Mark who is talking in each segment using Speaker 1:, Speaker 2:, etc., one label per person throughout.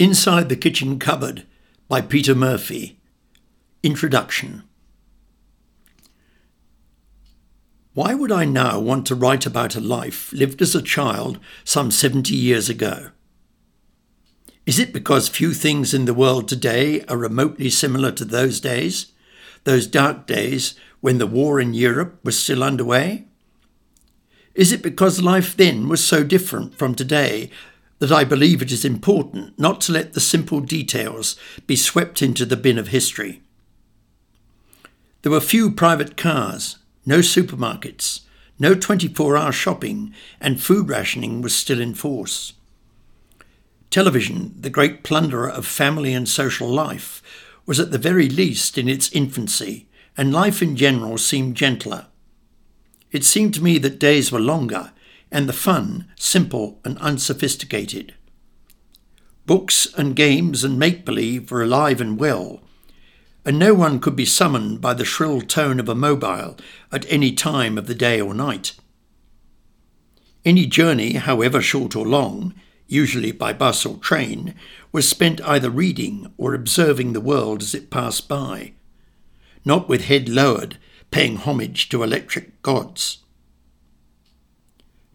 Speaker 1: Inside the Kitchen Cupboard by Peter Murphy. Introduction. Why would I now want to write about a life lived as a child some 70 years ago? Is it because few things in the world today are remotely similar to those days, those dark days when the war in Europe was still underway? Is it because life then was so different from today that I believe it is important not to let the simple details be swept into the bin of history? There were few private cars, no supermarkets, no 24 hour shopping, and food rationing was still in force. Television, the great plunderer of family and social life, was at the very least in its infancy, and life in general seemed gentler. It seemed to me that days were longer and the fun simple and unsophisticated. Books and games and make believe were alive and well, and no one could be summoned by the shrill tone of a mobile at any time of the day or night. Any journey, however short or long, usually by bus or train, was spent either reading or observing the world as it passed by, not with head lowered paying homage to electric gods.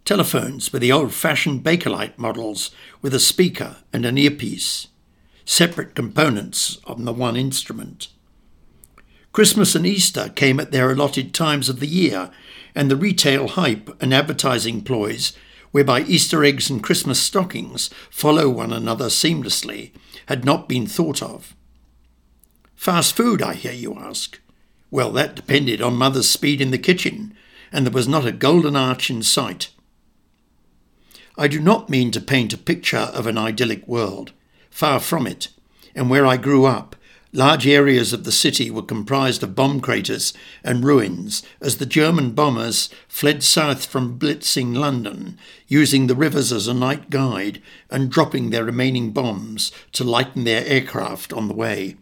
Speaker 1: Telephones were the old fashioned Bakelite models with a speaker and an earpiece, separate components of the one instrument. Christmas and Easter came at their allotted times of the year, and the retail hype and advertising ploys, whereby Easter eggs and Christmas stockings follow one another seamlessly, had not been thought of. Fast food, I hear you ask. Well, that depended on mother's speed in the kitchen, and there was not a golden arch in sight. I do not mean to paint a picture of an idyllic world. Far from it. And where I grew up, large areas of the city were comprised of bomb craters and ruins as the German bombers fled south from blitzing London, using the rivers as a night guide and dropping their remaining bombs to lighten their aircraft on the way.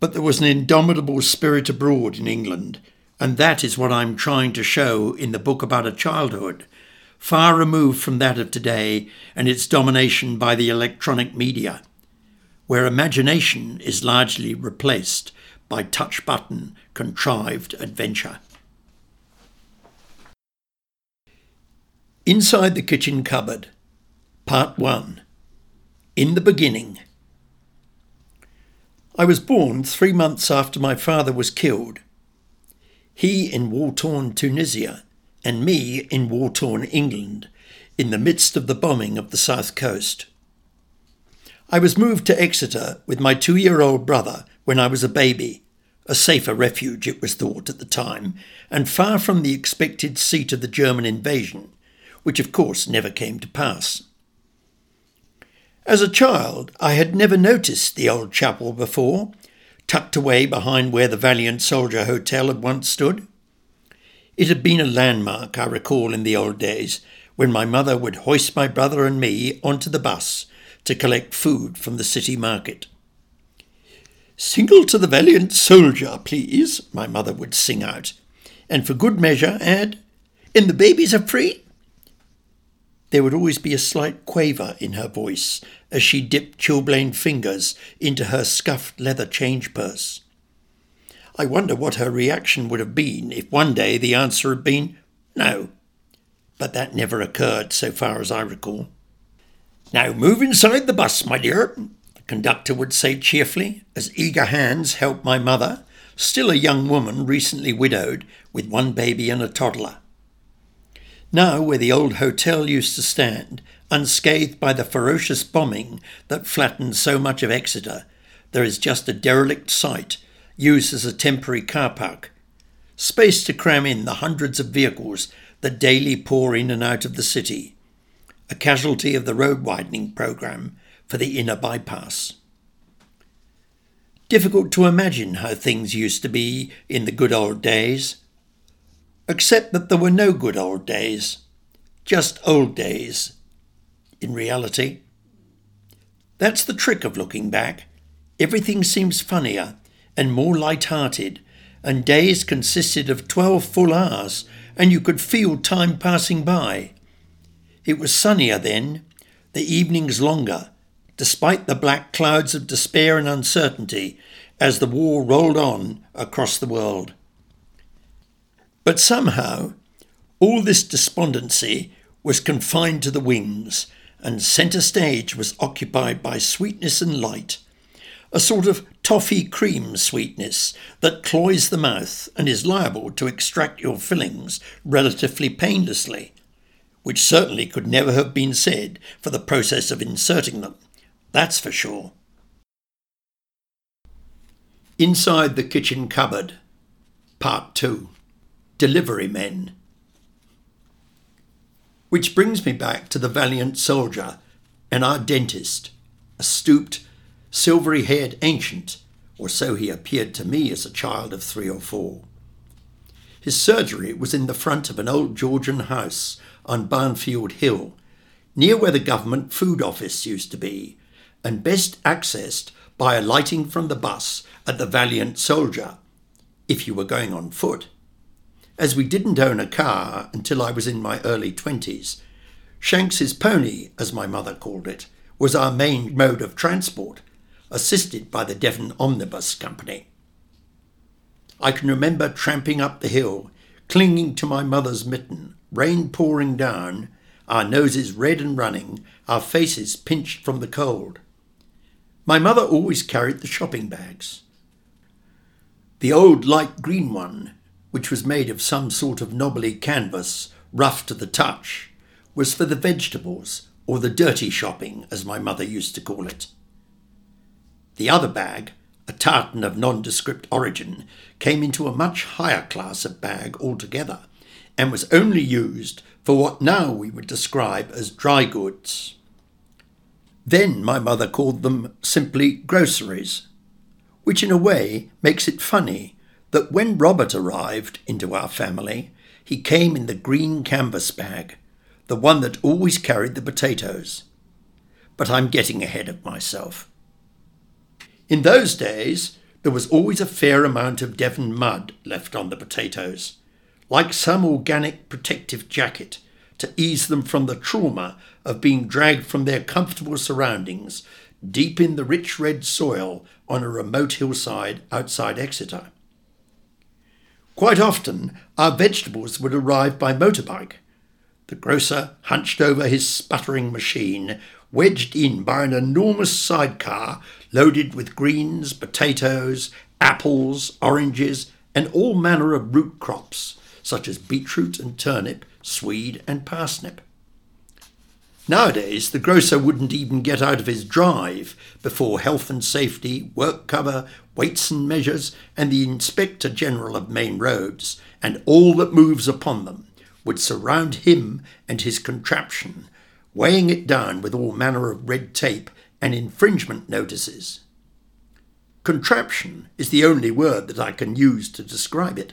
Speaker 1: But there was an indomitable spirit abroad in England, and that is what I'm trying to show in the book about a childhood, far removed from that of today and its domination by the electronic media, where imagination is largely replaced by touch button contrived adventure. Inside the Kitchen Cupboard, Part 1 In the Beginning. I was born three months after my father was killed. He in war torn Tunisia, and me in war torn England, in the midst of the bombing of the south coast. I was moved to Exeter with my two year old brother when I was a baby, a safer refuge, it was thought at the time, and far from the expected seat of the German invasion, which of course never came to pass. As a child, I had never noticed the old chapel before, tucked away behind where the Valiant Soldier Hotel had once stood. It had been a landmark, I recall, in the old days, when my mother would hoist my brother and me onto the bus to collect food from the city market. Single to the Valiant Soldier, please, my mother would sing out, and for good measure add, And the babies are free? There would always be a slight quaver in her voice as she dipped chilblain fingers into her scuffed leather change purse. I wonder what her reaction would have been if one day the answer had been no. But that never occurred, so far as I recall. Now move inside the bus, my dear, the conductor would say cheerfully, as eager hands helped my mother, still a young woman recently widowed, with one baby and a toddler. Now, where the old hotel used to stand, unscathed by the ferocious bombing that flattened so much of Exeter, there is just a derelict site used as a temporary car park. Space to cram in the hundreds of vehicles that daily pour in and out of the city. A casualty of the road widening programme for the inner bypass. Difficult to imagine how things used to be in the good old days except that there were no good old days, just old days, in reality. That's the trick of looking back. Everything seems funnier and more light-hearted, and days consisted of twelve full hours, and you could feel time passing by. It was sunnier then, the evenings longer, despite the black clouds of despair and uncertainty as the war rolled on across the world. But somehow, all this despondency was confined to the wings, and centre stage was occupied by sweetness and light, a sort of toffee cream sweetness that cloys the mouth and is liable to extract your fillings relatively painlessly, which certainly could never have been said for the process of inserting them, that's for sure. Inside the Kitchen Cupboard, Part 2 Delivery Men. Which brings me back to the valiant soldier and our dentist, a stooped, silvery haired ancient, or so he appeared to me as a child of three or four. His surgery was in the front of an old Georgian house on Barnfield Hill, near where the government food office used to be, and best accessed by alighting from the bus at the Valiant Soldier, if you were going on foot. As we didn't own a car until I was in my early twenties, Shanks's pony, as my mother called it, was our main mode of transport, assisted by the Devon Omnibus Company. I can remember tramping up the hill, clinging to my mother's mitten, rain pouring down, our noses red and running, our faces pinched from the cold. My mother always carried the shopping bags. The old light green one, which was made of some sort of knobbly canvas, rough to the touch, was for the vegetables, or the dirty shopping, as my mother used to call it. The other bag, a tartan of nondescript origin, came into a much higher class of bag altogether, and was only used for what now we would describe as dry goods. Then my mother called them simply groceries, which in a way makes it funny that when Robert arrived into our family, he came in the green canvas bag, the one that always carried the potatoes. But I'm getting ahead of myself. In those days, there was always a fair amount of Devon mud left on the potatoes, like some organic protective jacket to ease them from the trauma of being dragged from their comfortable surroundings deep in the rich red soil on a remote hillside outside Exeter. Quite often, our vegetables would arrive by motorbike. The grocer, hunched over his sputtering machine, wedged in by an enormous sidecar loaded with greens, potatoes, apples, oranges, and all manner of root crops, such as beetroot and turnip, swede and parsnip. Nowadays, the grocer wouldn't even get out of his drive before health and safety, work cover, weights and measures, and the Inspector General of Main Roads, and all that moves upon them, would surround him and his contraption, weighing it down with all manner of red tape and infringement notices. Contraption is the only word that I can use to describe it.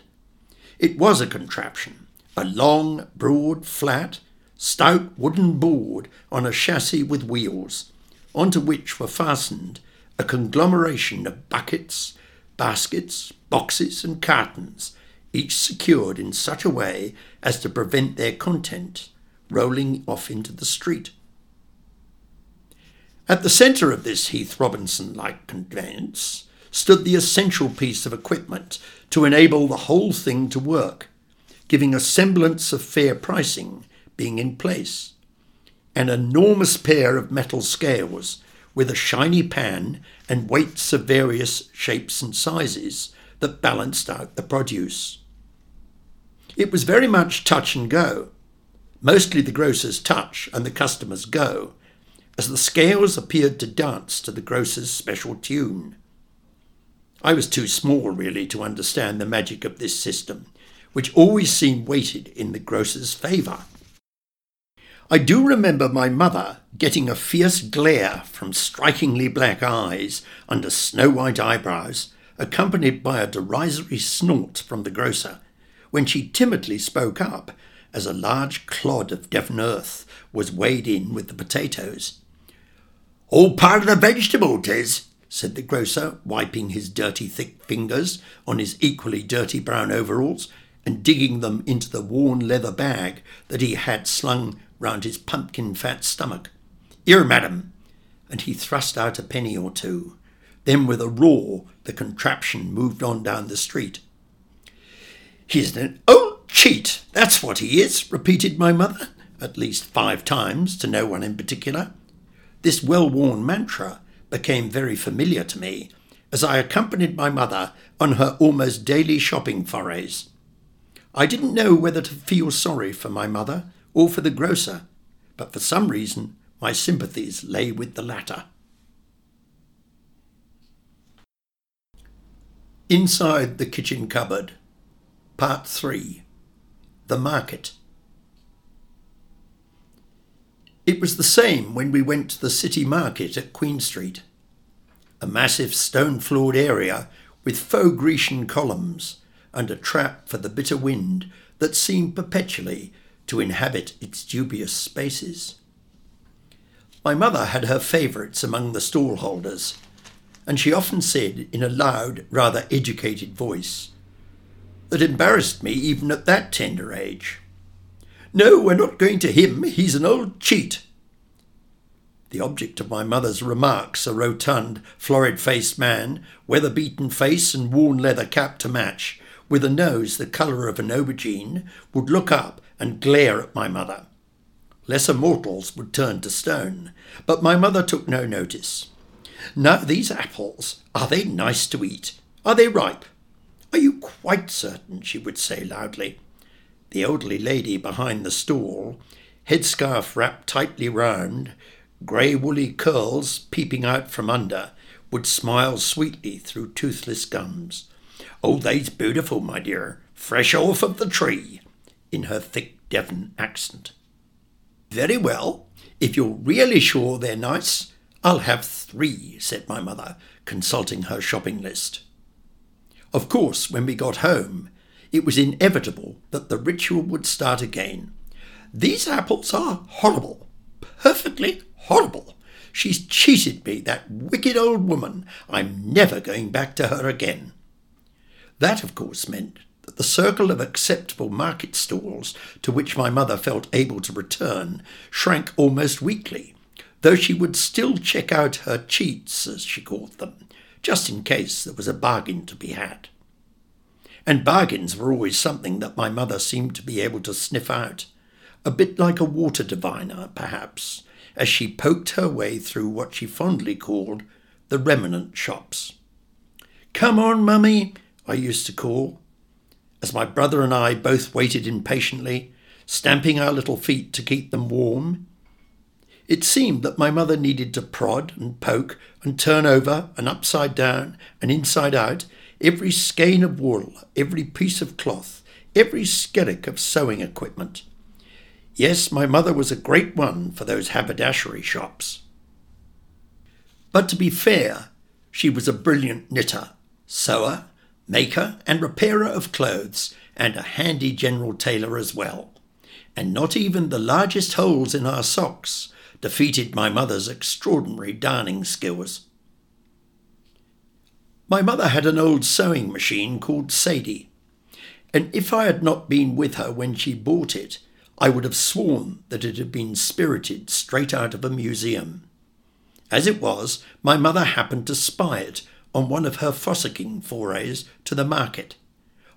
Speaker 1: It was a contraption, a long, broad, flat, stout wooden board on a chassis with wheels, onto which were fastened a conglomeration of buckets, baskets, boxes, and cartons, each secured in such a way as to prevent their content rolling off into the street. At the centre of this Heath Robinson like conveyance stood the essential piece of equipment to enable the whole thing to work, giving a semblance of fair pricing being in place. An enormous pair of metal scales with a shiny pan and weights of various shapes and sizes that balanced out the produce. It was very much touch and go, mostly the grocer's touch and the customer's go, as the scales appeared to dance to the grocer's special tune. I was too small really to understand the magic of this system, which always seemed weighted in the grocer's favour. I do remember my mother getting a fierce glare from strikingly black eyes under snow white eyebrows, accompanied by a derisory snort from the grocer, when she timidly spoke up as a large clod of Devon earth was weighed in with the potatoes. All part of the vegetable, tis, said the grocer, wiping his dirty thick fingers on his equally dirty brown overalls and digging them into the worn leather bag that he had slung round his pumpkin fat stomach. Here, madam. and he thrust out a penny or two. Then, with a roar, the contraption moved on down the street. He's an old cheat, that's what he is, repeated my mother, at least five times, to no one in particular. This well worn mantra became very familiar to me as I accompanied my mother on her almost daily shopping forays. I didn't know whether to feel sorry for my mother or for the grocer, but for some reason my sympathies lay with the latter. Inside the kitchen cupboard, Part 3 The Market. It was the same when we went to the city market at Queen Street, a massive stone floored area with faux Grecian columns and a trap for the bitter wind that seemed perpetually to inhabit its dubious spaces. My mother had her favourites among the stallholders, and she often said in a loud, rather educated voice, that embarrassed me even at that tender age. No, we're not going to him. He's an old cheat. The object of my mother's remarks, a rotund, florid faced man, weather beaten face and worn leather cap to match, with a nose the colour of an aubergine, would look up and glare at my mother. Lesser mortals would turn to stone, but my mother took no notice. Now, these apples, are they nice to eat? Are they ripe? Are you quite certain? she would say loudly. The elderly lady behind the stall, headscarf wrapped tightly round, grey woolly curls peeping out from under, would smile sweetly through toothless gums. Oh, they's beautiful, my dear, fresh off of the tree, in her thick Devon accent. Very well, if you're really sure they're nice, I'll have three, said my mother, consulting her shopping list. Of course, when we got home, it was inevitable that the ritual would start again. These apples are horrible, perfectly horrible. She's cheated me, that wicked old woman. I'm never going back to her again. That, of course, meant that the circle of acceptable market stalls to which my mother felt able to return shrank almost weekly, though she would still check out her cheats, as she called them, just in case there was a bargain to be had. And bargains were always something that my mother seemed to be able to sniff out, a bit like a water diviner, perhaps, as she poked her way through what she fondly called the remnant shops. Come on, mummy, I used to call, as my brother and I both waited impatiently, stamping our little feet to keep them warm it seemed that my mother needed to prod and poke and turn over and upside down and inside out every skein of wool, every piece of cloth, every skerrick of sewing equipment. Yes, my mother was a great one for those haberdashery shops. But to be fair, she was a brilliant knitter, sewer, maker, and repairer of clothes, and a handy general tailor as well. And not even the largest holes in our socks defeated my mother's extraordinary darning skills. My mother had an old sewing machine called Sadie, and if I had not been with her when she bought it, I would have sworn that it had been spirited straight out of a museum. As it was, my mother happened to spy it on one of her fossicking forays to the market,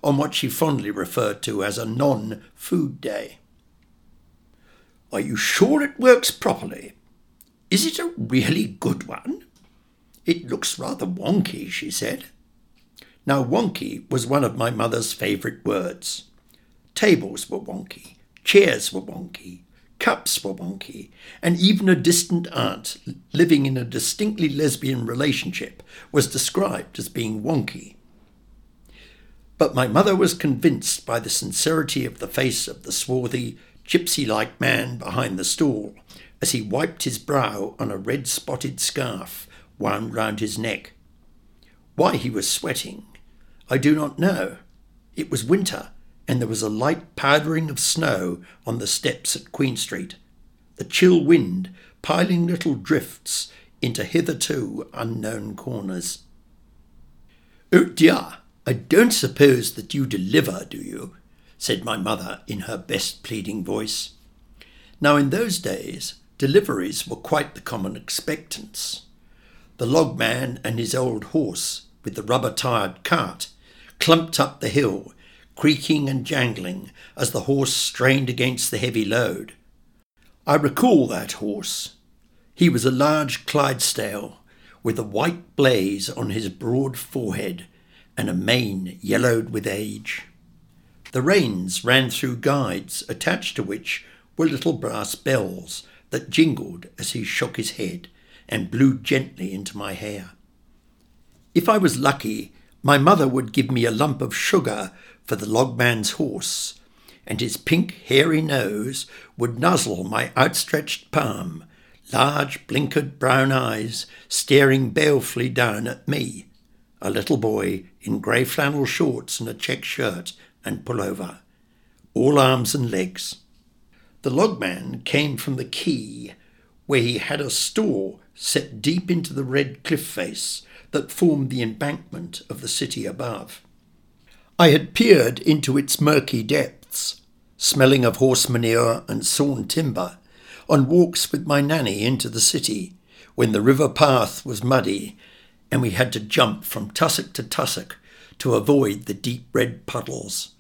Speaker 1: on what she fondly referred to as a non food day. Are you sure it works properly? Is it a really good one? It looks rather wonky, she said. Now, wonky was one of my mother's favourite words. Tables were wonky, chairs were wonky, cups were wonky, and even a distant aunt living in a distinctly lesbian relationship was described as being wonky. But my mother was convinced by the sincerity of the face of the swarthy, gypsy like man behind the stall as he wiped his brow on a red spotted scarf wound round his neck. Why he was sweating, I do not know. It was winter, and there was a light powdering of snow on the steps at Queen Street, the chill wind piling little drifts into hitherto unknown corners. Oh dear, I don't suppose that you deliver, do you? Said my mother in her best pleading voice. Now, in those days, Deliveries were quite the common expectance. The logman and his old horse, with the rubber tired cart, clumped up the hill, creaking and jangling as the horse strained against the heavy load. I recall that horse. He was a large Clydesdale, with a white blaze on his broad forehead and a mane yellowed with age. The reins ran through guides, attached to which were little brass bells that jingled as he shook his head and blew gently into my hair. If I was lucky, my mother would give me a lump of sugar for the logman's horse, and his pink, hairy nose would nuzzle my outstretched palm, large, blinkered brown eyes staring balefully down at me, a little boy in grey flannel shorts and a check shirt and pullover, all arms and legs. The logman came from the quay, where he had a store set deep into the red cliff face that formed the embankment of the city above. I had peered into its murky depths, smelling of horse manure and sawn timber, on walks with my nanny into the city, when the river path was muddy and we had to jump from tussock to tussock to avoid the deep red puddles.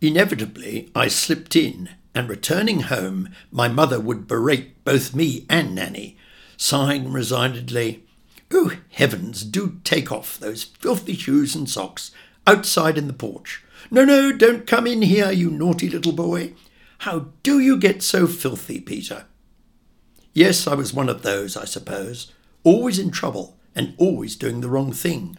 Speaker 1: Inevitably, I slipped in, and returning home, my mother would berate both me and Nanny, sighing resignedly, Oh, heavens, do take off those filthy shoes and socks outside in the porch. No, no, don't come in here, you naughty little boy. How do you get so filthy, Peter? Yes, I was one of those, I suppose, always in trouble and always doing the wrong thing.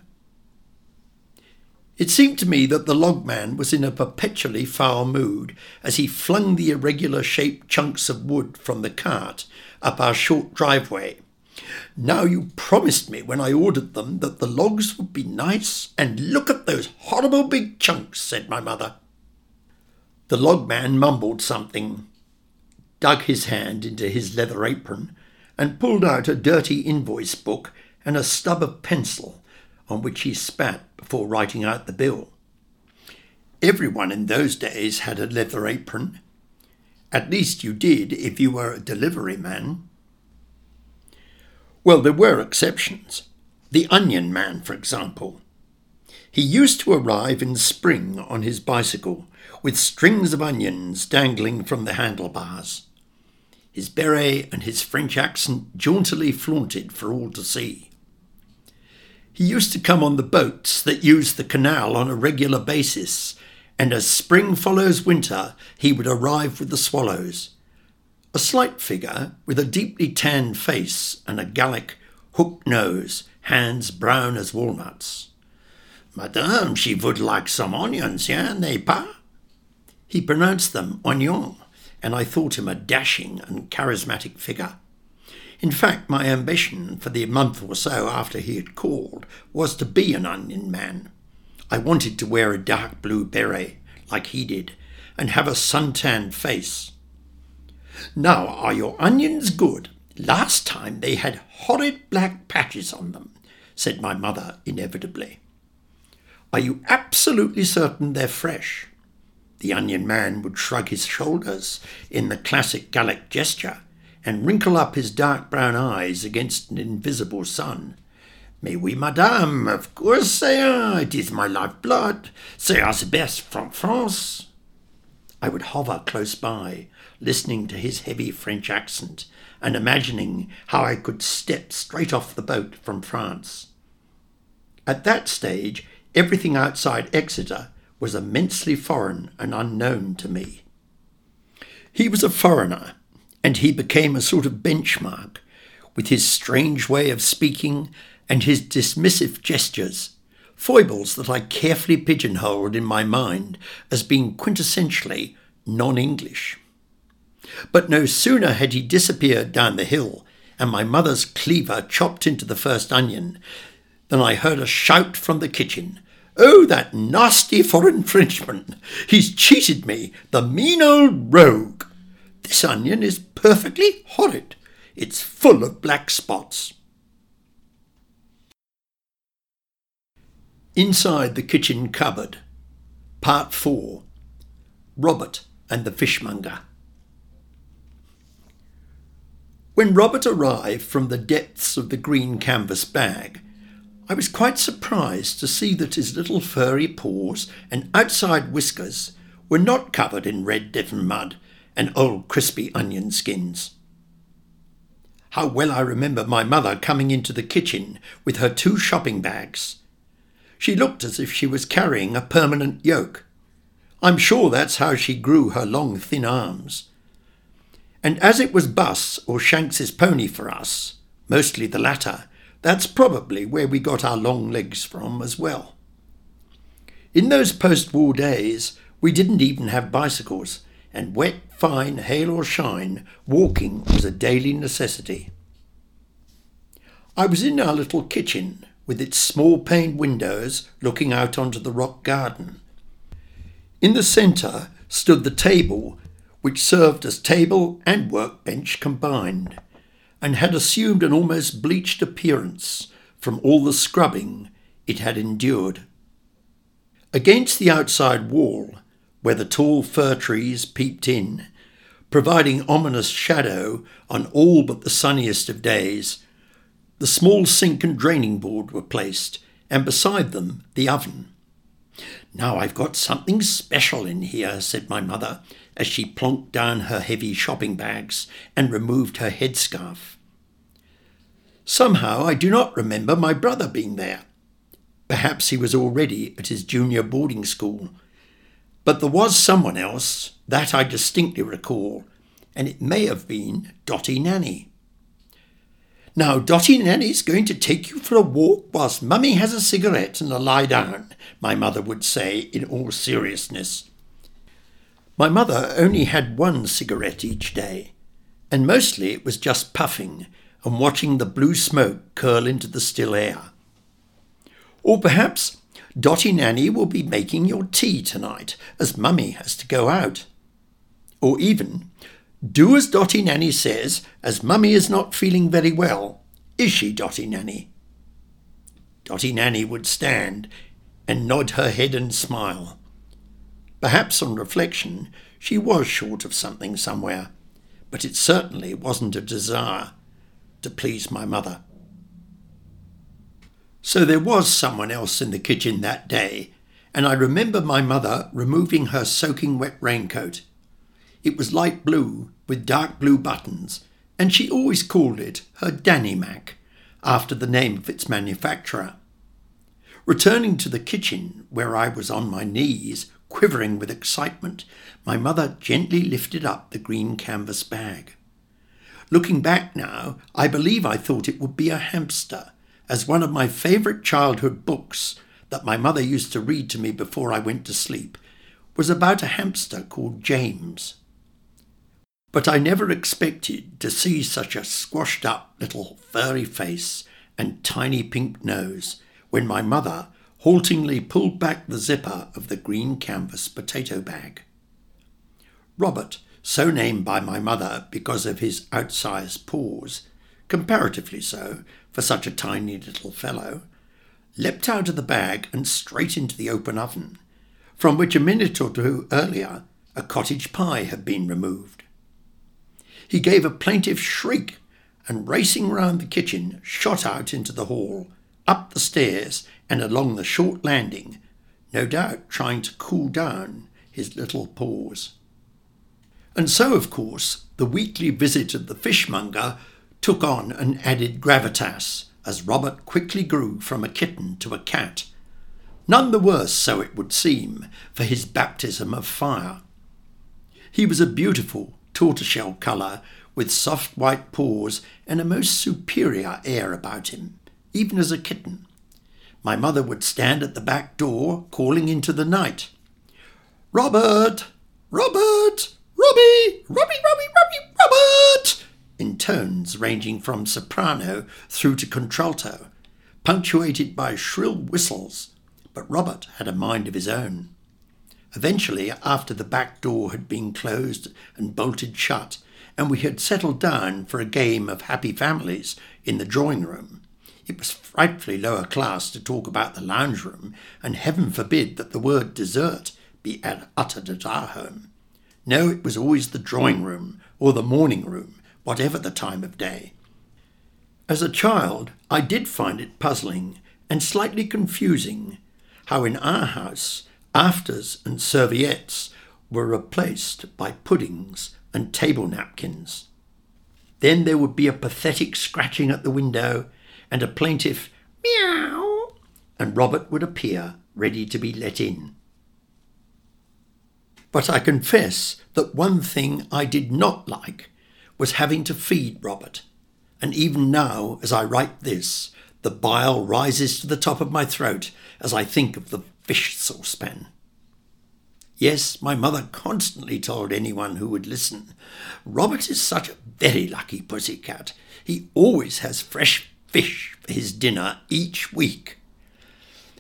Speaker 1: It seemed to me that the logman was in a perpetually foul mood as he flung the irregular shaped chunks of wood from the cart up our short driveway. Now you promised me when I ordered them that the logs would be nice, and look at those horrible big chunks, said my mother. The logman mumbled something, dug his hand into his leather apron, and pulled out a dirty invoice book and a stub of pencil on which he spat before writing out the bill. Everyone in those days had a leather apron. At least you did if you were a delivery man. Well, there were exceptions. The onion man, for example. He used to arrive in spring on his bicycle with strings of onions dangling from the handlebars. His beret and his French accent jauntily flaunted for all to see. He used to come on the boats that used the canal on a regular basis, and as spring follows winter, he would arrive with the swallows. A slight figure, with a deeply tanned face and a Gallic hooked nose, hands brown as walnuts. Madame, she would like some onions, yeah, n'est pas? He pronounced them oignon, and I thought him a dashing and charismatic figure. In fact, my ambition for the month or so after he had called was to be an onion man. I wanted to wear a dark blue beret, like he did, and have a suntanned face. Now, are your onions good? Last time they had horrid black patches on them, said my mother inevitably. Are you absolutely certain they're fresh? The onion man would shrug his shoulders in the classic Gallic gesture and wrinkle up his dark brown eyes against an invisible sun. Mais oui, madame, of course are. It is my lifeblood. The best from France. I would hover close by, listening to his heavy French accent and imagining how I could step straight off the boat from France. At that stage, everything outside Exeter was immensely foreign and unknown to me. He was a foreigner, and he became a sort of benchmark with his strange way of speaking and his dismissive gestures, foibles that I carefully pigeonholed in my mind as being quintessentially non English. But no sooner had he disappeared down the hill and my mother's cleaver chopped into the first onion than I heard a shout from the kitchen. Oh, that nasty foreign Frenchman! He's cheated me, the mean old rogue! This onion is perfectly horrid. It's full of black spots. Inside the kitchen cupboard. Part 4 Robert and the Fishmonger. When Robert arrived from the depths of the green canvas bag, I was quite surprised to see that his little furry paws and outside whiskers were not covered in red Devon mud and old crispy onion skins. How well I remember my mother coming into the kitchen with her two shopping bags. She looked as if she was carrying a permanent yoke. I'm sure that's how she grew her long, thin arms. And as it was Bus or Shanks's pony for us, mostly the latter, that's probably where we got our long legs from as well. In those post war days, we didn't even have bicycles, and wet, fine, hail or shine, walking was a daily necessity. I was in our little kitchen, with its small paned windows looking out onto the rock garden. In the centre stood the table, which served as table and workbench combined, and had assumed an almost bleached appearance from all the scrubbing it had endured. Against the outside wall where the tall fir trees peeped in, providing ominous shadow on all but the sunniest of days. The small sink and draining board were placed, and beside them the oven. Now I've got something special in here, said my mother, as she plonked down her heavy shopping bags and removed her headscarf. Somehow I do not remember my brother being there. Perhaps he was already at his junior boarding school, but there was someone else, that I distinctly recall, and it may have been Dotty Nanny. Now, Dotty Nanny's going to take you for a walk whilst Mummy has a cigarette and a lie down, my mother would say in all seriousness. My mother only had one cigarette each day, and mostly it was just puffing and watching the blue smoke curl into the still air. Or perhaps Dotty Nanny will be making your tea tonight, as Mummy has to go out. Or even, do as Dotty Nanny says, as Mummy is not feeling very well. Is she, Dotty Nanny? Dotty Nanny would stand and nod her head and smile. Perhaps on reflection she was short of something somewhere, but it certainly wasn't a desire to please my mother. So there was someone else in the kitchen that day, and I remember my mother removing her soaking wet raincoat. It was light blue with dark blue buttons, and she always called it her Dannimac, after the name of its manufacturer. Returning to the kitchen, where I was on my knees, quivering with excitement, my mother gently lifted up the green canvas bag. Looking back now, I believe I thought it would be a hamster as one of my favourite childhood books that my mother used to read to me before I went to sleep was about a hamster called James. But I never expected to see such a squashed up little furry face and tiny pink nose when my mother haltingly pulled back the zipper of the green canvas potato bag. Robert, so named by my mother because of his outsized paws, comparatively so, for such a tiny little fellow, leapt out of the bag and straight into the open oven, from which a minute or two earlier a cottage pie had been removed. He gave a plaintive shriek and, racing round the kitchen, shot out into the hall, up the stairs, and along the short landing, no doubt trying to cool down his little paws. And so, of course, the weekly visit of the fishmonger took on an added gravitas as Robert quickly grew from a kitten to a cat. None the worse, so it would seem, for his baptism of fire. He was a beautiful tortoiseshell colour with soft white paws and a most superior air about him, even as a kitten. My mother would stand at the back door calling into the night, Robert! Robert! Robbie! Robbie, Robbie, Robbie, Robert! In tones ranging from soprano through to contralto, punctuated by shrill whistles, but Robert had a mind of his own. Eventually, after the back door had been closed and bolted shut, and we had settled down for a game of happy families in the drawing room, it was frightfully lower class to talk about the lounge room, and heaven forbid that the word dessert be uttered at our home. No, it was always the drawing room or the morning room, whatever the time of day. As a child, I did find it puzzling and slightly confusing how in our house afters and serviettes were replaced by puddings and table napkins. Then there would be a pathetic scratching at the window and a plaintive meow, and Robert would appear ready to be let in. But I confess that one thing I did not like was having to feed Robert, and even now, as I write this, the bile rises to the top of my throat as I think of the fish saucepan. Yes, my mother constantly told anyone who would listen, Robert is such a very lucky pussy cat. He always has fresh fish for his dinner each week.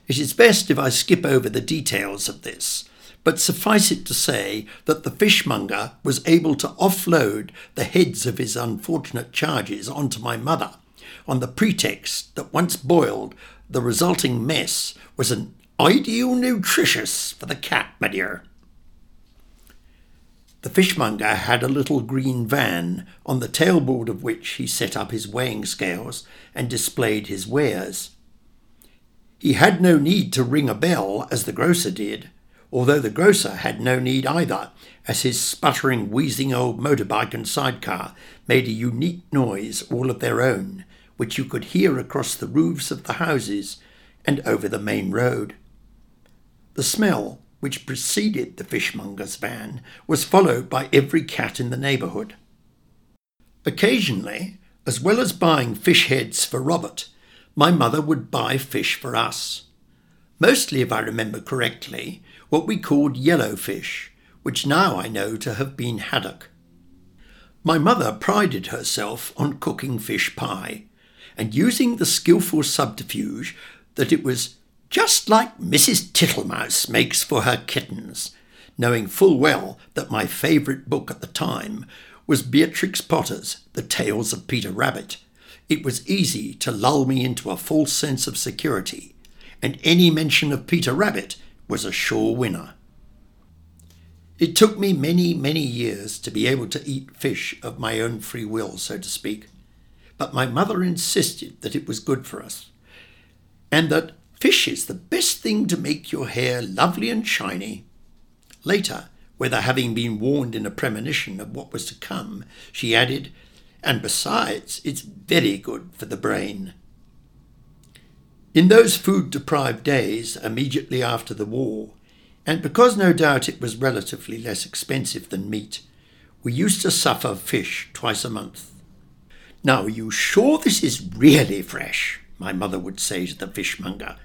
Speaker 1: It is best if I skip over the details of this, but suffice it to say that the fishmonger was able to offload the heads of his unfortunate charges onto my mother on the pretext that once boiled, the resulting mess was an ideal nutritious for the cat, my dear. The fishmonger had a little green van, on the tailboard of which he set up his weighing scales and displayed his wares. He had no need to ring a bell as the grocer did, although the grocer had no need either, as his sputtering, wheezing old motorbike and sidecar made a unique noise all of their own, which you could hear across the roofs of the houses and over the main road. The smell, which preceded the fishmonger's van, was followed by every cat in the neighbourhood. Occasionally, as well as buying fish heads for Robert, my mother would buy fish for us. Mostly, if I remember correctly, what we called yellow fish, which now I know to have been haddock. My mother prided herself on cooking fish pie, and using the skilful subterfuge that it was just like Mrs. Tittlemouse makes for her kittens, knowing full well that my favourite book at the time was Beatrix Potter's The Tales of Peter Rabbit. It was easy to lull me into a false sense of security, and any mention of Peter Rabbit was a sure winner. It took me many, many years to be able to eat fish of my own free will, so to speak, but my mother insisted that it was good for us, and that Fish is the best thing to make your hair lovely and shiny. Later, whether having been warned in a premonition of what was to come, she added, and besides, it's very good for the brain. In those food deprived days immediately after the war, and because no doubt it was relatively less expensive than meat, we used to suffer fish twice a month. Now, are you sure this is really fresh? My mother would say to the fishmonger,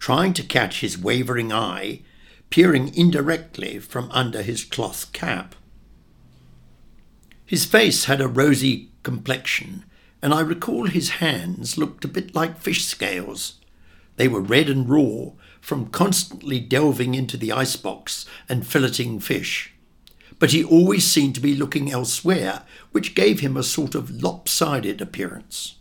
Speaker 1: trying to catch his wavering eye, peering indirectly from under his cloth cap. His face had a rosy complexion, and I recall his hands looked a bit like fish scales. They were red and raw from constantly delving into the icebox and filleting fish. But he always seemed to be looking elsewhere, which gave him a sort of lopsided appearance.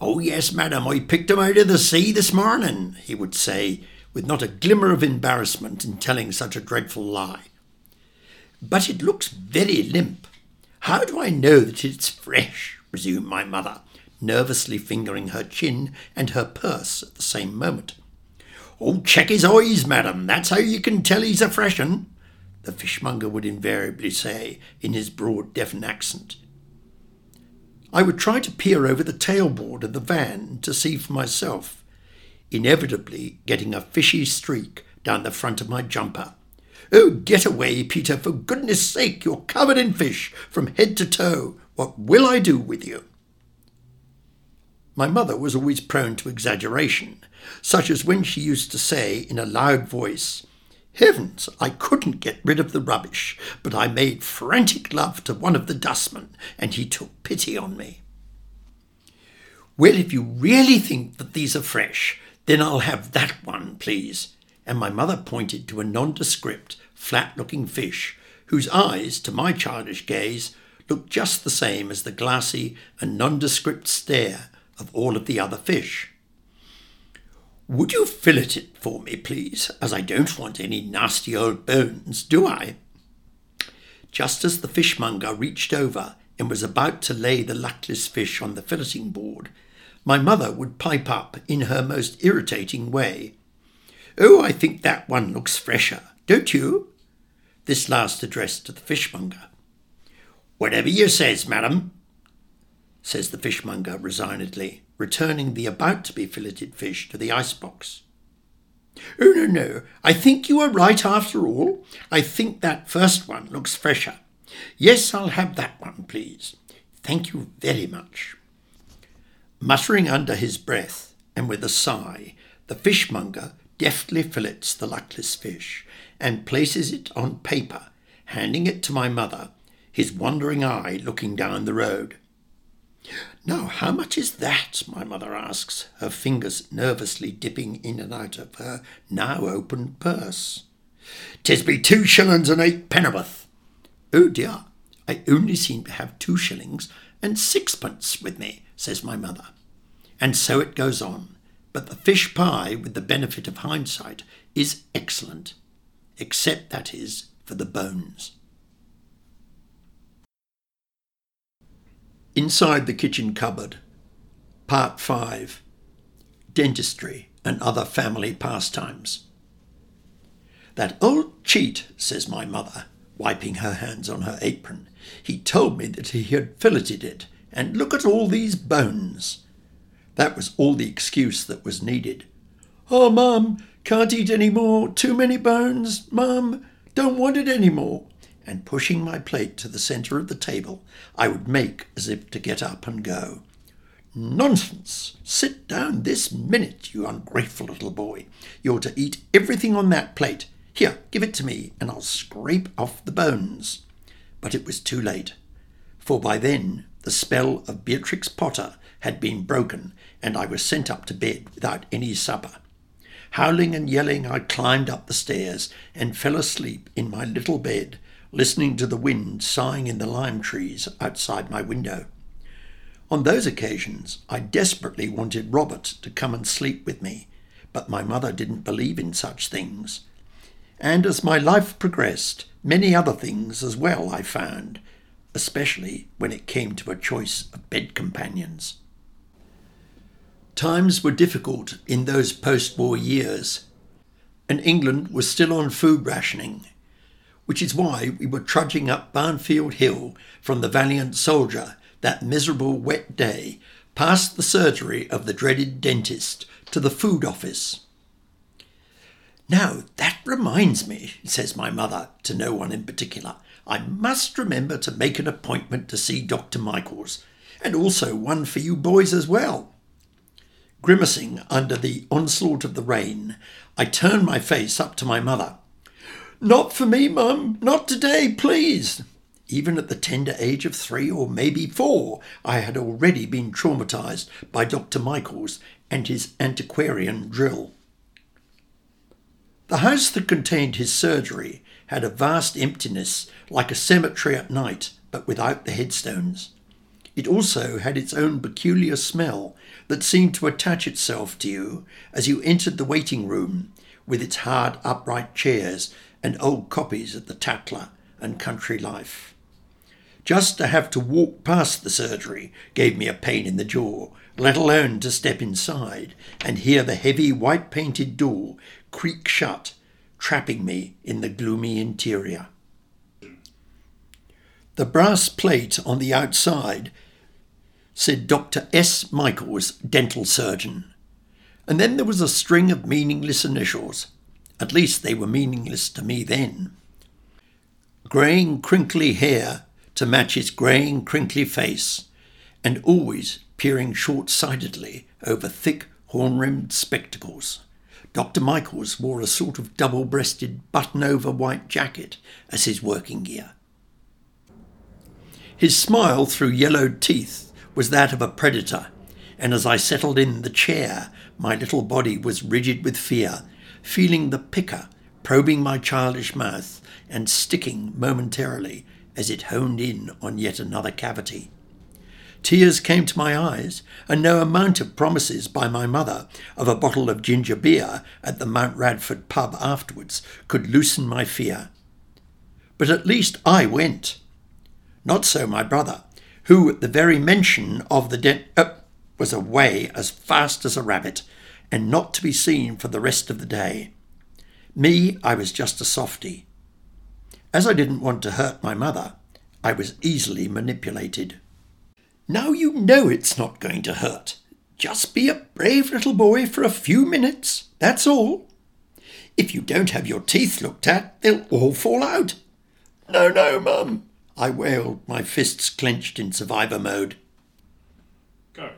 Speaker 1: Oh, yes, madam, I picked him out of the sea this morning, he would say, with not a glimmer of embarrassment in telling such a dreadful lie. But it looks very limp. How do I know that it's fresh? resumed my mother, nervously fingering her chin and her purse at the same moment. Oh, check his eyes, madam. That's how you can tell he's a fresh un, the fishmonger would invariably say in his broad, Devon accent. I would try to peer over the tailboard of the van to see for myself, inevitably getting a fishy streak down the front of my jumper. Oh, get away, Peter, for goodness sake, you're covered in fish from head to toe. What will I do with you? My mother was always prone to exaggeration, such as when she used to say in a loud voice, Heavens, I couldn't get rid of the rubbish, but I made frantic love to one of the dustmen, and he took pity on me. Well, if you really think that these are fresh, then I'll have that one, please. And my mother pointed to a nondescript, flat looking fish, whose eyes, to my childish gaze, looked just the same as the glassy and nondescript stare of all of the other fish. Would you fillet it for me, please, as I don't want any nasty old bones, do I? Just as the fishmonger reached over and was about to lay the luckless fish on the filleting board, my mother would pipe up in her most irritating way. Oh, I think that one looks fresher, don't you? This last addressed to the fishmonger. Whatever you says, madam, says the fishmonger resignedly, returning the about to be filleted fish to the icebox. Oh, no, no, I think you are right after all. I think that first one looks fresher. Yes, I'll have that one, please. Thank you very much. Muttering under his breath, and with a sigh, the fishmonger deftly fillets the luckless fish and places it on paper, handing it to my mother, his wandering eye looking down the road. Now, how much is that? my mother asks, her fingers nervously dipping in and out of her now opened purse. Tis be two shillings and eight pennyworth. Oh dear, I only seem to have two shillings and sixpence with me, says my mother. And so it goes on. But the fish pie, with the benefit of hindsight, is excellent, except, that is, for the bones. Inside the kitchen cupboard, Part 5 Dentistry and Other Family Pastimes. That old cheat, says my mother, wiping her hands on her apron. He told me that he had filleted it, and look at all these bones. That was all the excuse that was needed. Oh, Mum, can't eat any more. Too many bones. Mum, don't want it any more. And pushing my plate to the centre of the table, I would make as if to get up and go. Nonsense! Sit down this minute, you ungrateful little boy. You're to eat everything on that plate. Here, give it to me, and I'll scrape off the bones. But it was too late, for by then the spell of Beatrix Potter had been broken, and I was sent up to bed without any supper. Howling and yelling, I climbed up the stairs and fell asleep in my little bed, listening to the wind sighing in the lime trees outside my window. On those occasions, I desperately wanted Robert to come and sleep with me, but my mother didn't believe in such things. And as my life progressed, many other things as well I found, especially when it came to a choice of bed companions. Times were difficult in those post war years, and England was still on food rationing, which is why we were trudging up Barnfield Hill from the Valiant Soldier that miserable wet day, past the surgery of the dreaded dentist, to the food office. Now, that reminds me, says my mother to no one in particular, I must remember to make an appointment to see Dr. Michaels, and also one for you boys as well. Grimacing under the onslaught of the rain, I turn my face up to my mother. Not for me, Mum, not today, please. Even at the tender age of three or maybe four, I had already been traumatized by Dr. Michaels and his antiquarian drill. The house that contained his surgery had a vast emptiness like a cemetery at night, but without the headstones. It also had its own peculiar smell that seemed to attach itself to you as you entered the waiting room with its hard upright chairs and old copies of the Tatler and Country Life. Just to have to walk past the surgery gave me a pain in the jaw, let alone to step inside and hear the heavy white painted door creak shut, trapping me in the gloomy interior. The brass plate on the outside said Dr. S. Michaels, dental surgeon. And then there was a string of meaningless initials. At least they were meaningless to me then. Greying, crinkly hair to match his greying, crinkly face, and always peering short sightedly over thick, horn rimmed spectacles. Dr. Michaels wore a sort of double breasted button over white jacket as his working gear. His smile through yellowed teeth was that of a predator, and as I settled in the chair, my little body was rigid with fear, feeling the picker probing my childish mouth and sticking momentarily as it honed in on yet another cavity. Tears came to my eyes, and no amount of promises by my mother of a bottle of ginger beer at the Mount Radford pub afterwards could loosen my fear. But at least I went. Not so my brother. who, at the very mention of the dent, uh, was away as fast as a rabbit and not to be seen for the rest of the day. Me, I was just a softy. As I didn't want to hurt my mother, I was easily manipulated. Now you know it's not going to hurt. Just be a brave little boy for a few minutes, that's all. If you don't have your teeth looked at, they'll all fall out. No, no, Mum, I wailed, my fists clenched in survivor mode.
Speaker 2: Go.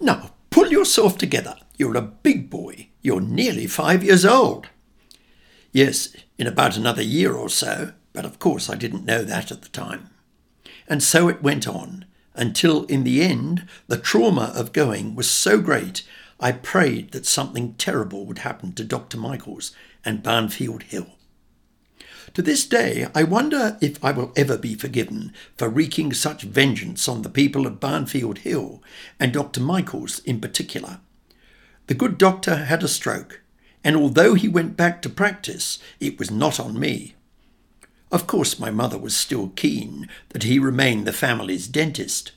Speaker 1: Now, pull yourself together. You're a big boy. You're nearly five years old. Yes, in about another year or so, but of course I didn't know that at the time. And so it went on, until in the end the trauma of going was so great I prayed that something terrible would happen to Dr. Michaels and Barnfield Hill. To this day, I wonder if I will ever be forgiven for wreaking such vengeance on the people of Barnfield Hill and Dr. Michaels in particular. The good doctor had a stroke, and although he went back to practice, it was not on me. Of course, my mother was still keen that he remain the family's dentist,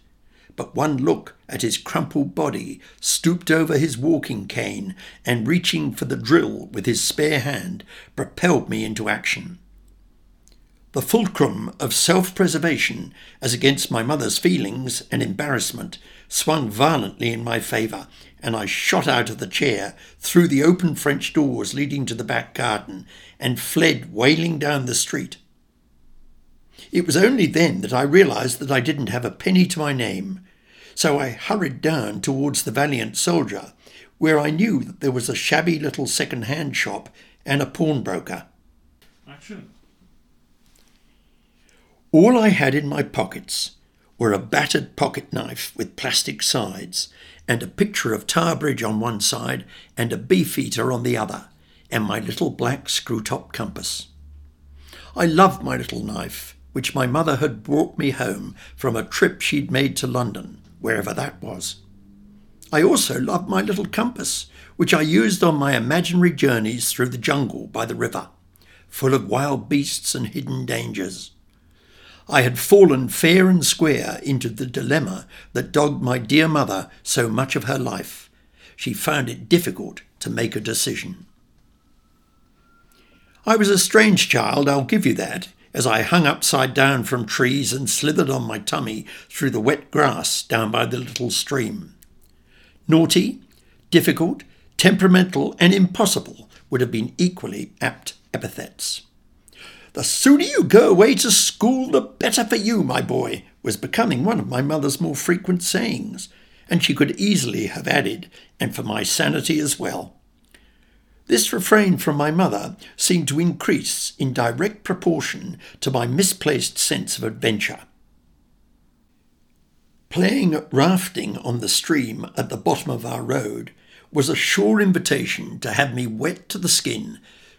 Speaker 1: but one look at his crumpled body, stooped over his walking cane, and reaching for the drill with his spare hand, propelled me into action. The fulcrum of self preservation, as against my mother's feelings and embarrassment, swung violently in my favour, and I shot out of the chair, through the open French doors leading to the back garden, and fled wailing down the street. It was only then that I realized that I didn't have a penny to my name, so I hurried down towards the Valiant Soldier, where I knew that there was a shabby little second-hand shop and a pawnbroker.
Speaker 2: Action.
Speaker 1: All I had in my pockets were a battered pocket knife with plastic sides and a picture of Tower Bridge on one side and a beefeater on the other, and my little black screw-top compass. I loved my little knife, which my mother had brought me home from a trip she'd made to London, wherever that was. I also loved my little compass, which I used on my imaginary journeys through the jungle by the river, full of wild beasts and hidden dangers. I had fallen fair and square into the dilemma that dogged my dear mother so much of her life. She found it difficult to make a decision. I was a strange child, I'll give you that, as I hung upside down from trees and slithered on my tummy through the wet grass down by the little stream. Naughty, difficult, temperamental, and impossible would have been equally apt epithets. The sooner you go away to school, the better for you, my boy, was becoming one of my mother's more frequent sayings, and she could easily have added, and for my sanity as well. This refrain from my mother seemed to increase in direct proportion to my misplaced sense of adventure. Playing rafting on the stream at the bottom of our road was a sure invitation to have me wet to the skin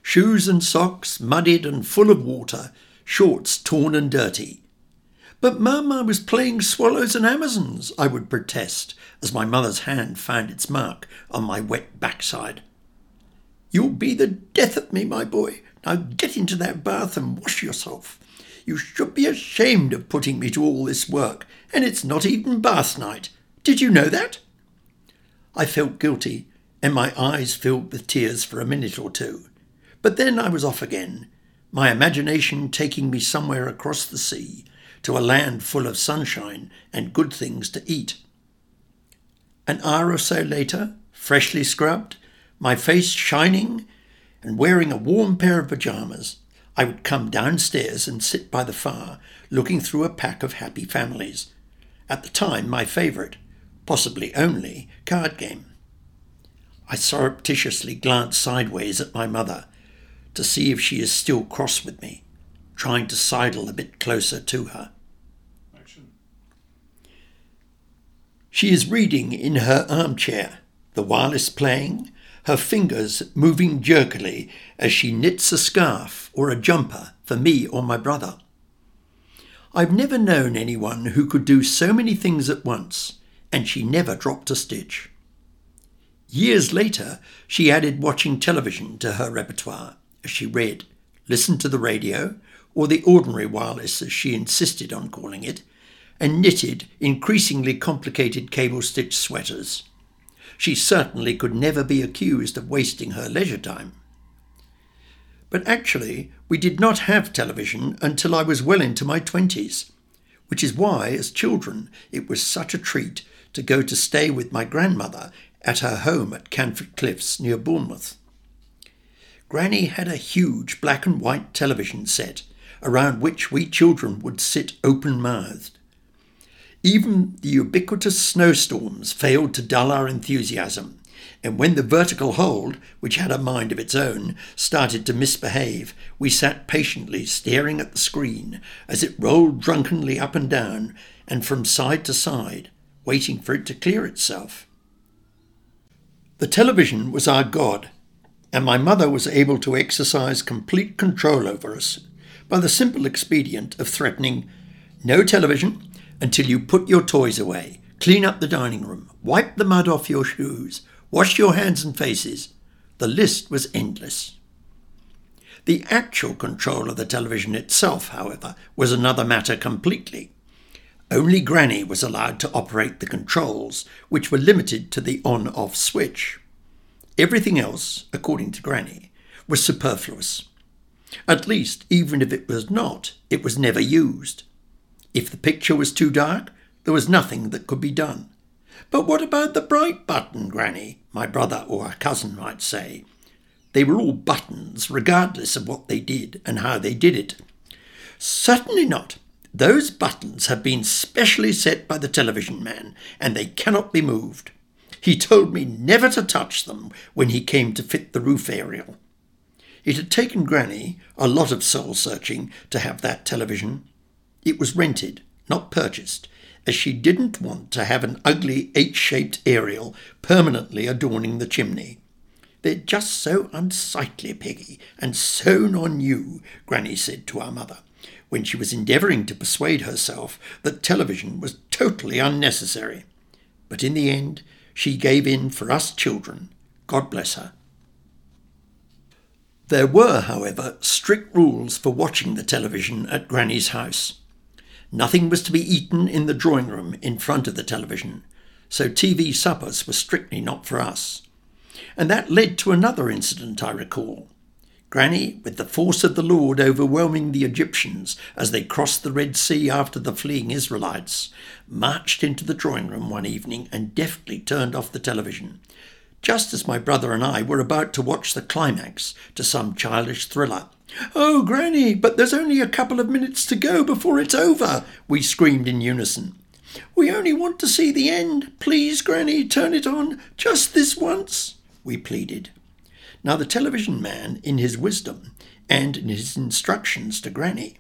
Speaker 1: shoes and socks muddied and full of water, shorts torn and dirty. But, Mum, I was playing swallows and Amazons, I would protest, as my mother's hand found its mark on my wet backside. You'll be the death of me, my boy. Now get into that bath and wash yourself. You should be ashamed of putting me to all this work, and it's not even bath night. Did you know that? I felt guilty, and my eyes filled with tears for a minute or two. But then I was off again, my imagination taking me somewhere across the sea to a land full of sunshine and good things to eat. An hour or so later, freshly scrubbed, my face shining, and wearing a warm pair of pyjamas, I would come downstairs and sit by the fire, looking through a pack of happy families. At the time, my favourite, possibly only, card game. I surreptitiously glanced sideways at my mother to see if she is still cross with me, trying to sidle a bit closer to her.
Speaker 2: Action.
Speaker 1: She is reading in her armchair, the wireless playing, her fingers moving jerkily as she knits a scarf or a jumper for me or my brother. I've never known anyone who could do so many things at once, and she never dropped a stitch. Years later, she added watching television to her repertoire as she read, listened to the radio, or the ordinary wireless as she insisted on calling it, and knitted increasingly complicated cable stitch sweaters. She certainly could never be accused of wasting her leisure time. But actually, we did not have television until I was well into my twenties, which is why, as children, it was such a treat to go to stay with my grandmother at her home at Canford Cliffs near Bournemouth. Granny had a huge black and white television set around which we children would sit open mouthed. Even the ubiquitous snowstorms failed to dull our enthusiasm, and when the vertical hold, which had a mind of its own, started to misbehave, we sat patiently staring at the screen as it rolled drunkenly up and down and from side to side, waiting for it to clear itself. The television was our God, and my mother was able to exercise complete control over us by the simple expedient of threatening no television until you put your toys away, clean up the dining room, wipe the mud off your shoes, wash your hands and faces. The list was endless. The actual control of the television itself, however, was another matter completely. Only Granny was allowed to operate the controls, which were limited to the on off switch. Everything else, according to Granny, was superfluous. At least, even if it was not, it was never used. If the picture was too dark, there was nothing that could be done. But what about the bright button, Granny? My brother or a cousin might say. They were all buttons, regardless of what they did and how they did it. Certainly not. Those buttons have been specially set by the television man, and they cannot be moved. He told me never to touch them when he came to fit the roof aerial. It had taken Granny a lot of soul searching to have that television. It was rented, not purchased, as she didn't want to have an ugly H shaped aerial permanently adorning the chimney. They're just so unsightly, Peggy, and so on you, Granny said to our mother, when she was endeavouring to persuade herself that television was totally unnecessary. But in the end, she gave in for us children. God bless her. There were, however, strict rules for watching the television at Granny's house. Nothing was to be eaten in the drawing room in front of the television, so TV suppers were strictly not for us. And that led to another incident I recall. Granny, with the force of the Lord overwhelming the Egyptians as they crossed the Red Sea after the fleeing Israelites, marched into the drawing room one evening and deftly turned off the television, just as my brother and I were about to watch the climax to some childish thriller. Oh, Granny, but there's only a couple of minutes to go before it's over, we screamed in unison. We only want to see the end. Please, Granny, turn it on just this once, we pleaded. Now, the television man, in his wisdom and in his instructions to Granny,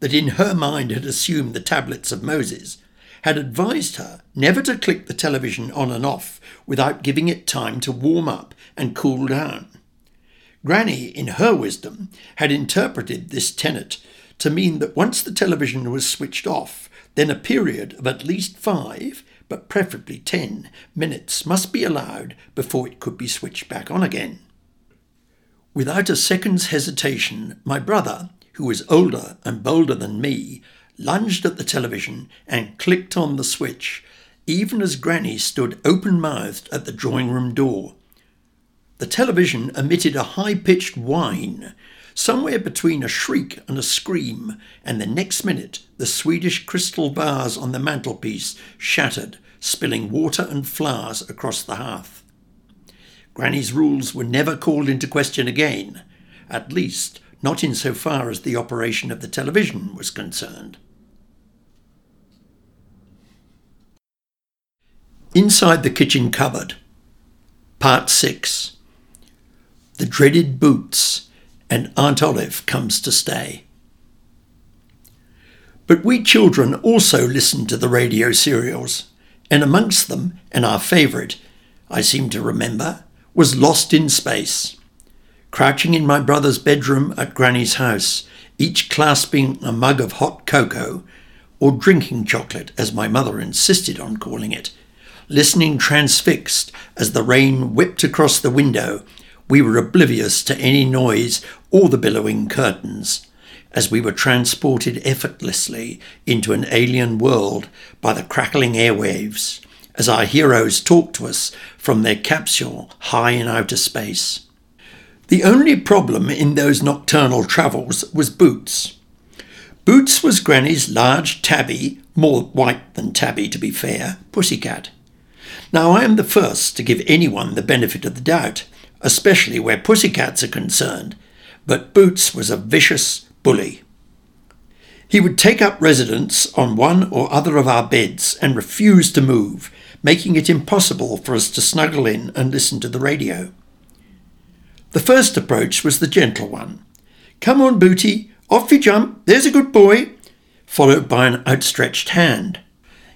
Speaker 1: that in her mind had assumed the tablets of Moses, had advised her never to click the television on and off without giving it time to warm up and cool down. Granny, in her wisdom, had interpreted this tenet to mean that once the television was switched off, then a period of at least five, but preferably ten, minutes must be allowed before it could be switched back on again. Without a second's hesitation, my brother, who was older and bolder than me, lunged at the television and clicked on the switch, even as Granny stood open mouthed at the drawing room door. The television emitted a high pitched whine, somewhere between a shriek and a scream, and the next minute the Swedish crystal vase on the mantelpiece shattered, spilling water and flowers across the hearth. Granny's rules were never called into question again, at least not in so far as the operation of the television was concerned. Inside the Kitchen Cupboard, Part 6 The Dreaded Boots and Aunt Olive Comes to Stay. But we children also listened to the radio serials, and amongst them, and our favourite, I seem to remember, was Lost in Space. Crouching in my brother's bedroom at Granny's house, each clasping a mug of hot cocoa, or drinking chocolate, as my mother insisted on calling it, listening transfixed as the rain whipped across the window, we were oblivious to any noise or the billowing curtains, as we were transported effortlessly into an alien world by the crackling airwaves, as our heroes talked to us from their capsule high in outer space. The only problem in those nocturnal travels was Boots. Boots was Granny's large tabby, more white than tabby to be fair, pussycat. Now I am the first to give anyone the benefit of the doubt, especially where pussycats are concerned, but Boots was a vicious bully. He would take up residence on one or other of our beds and refuse to move, making it impossible for us to snuggle in and listen to the radio. The first approach was the gentle one. Come on, Booty, off you jump, there's a good boy, followed by an outstretched hand.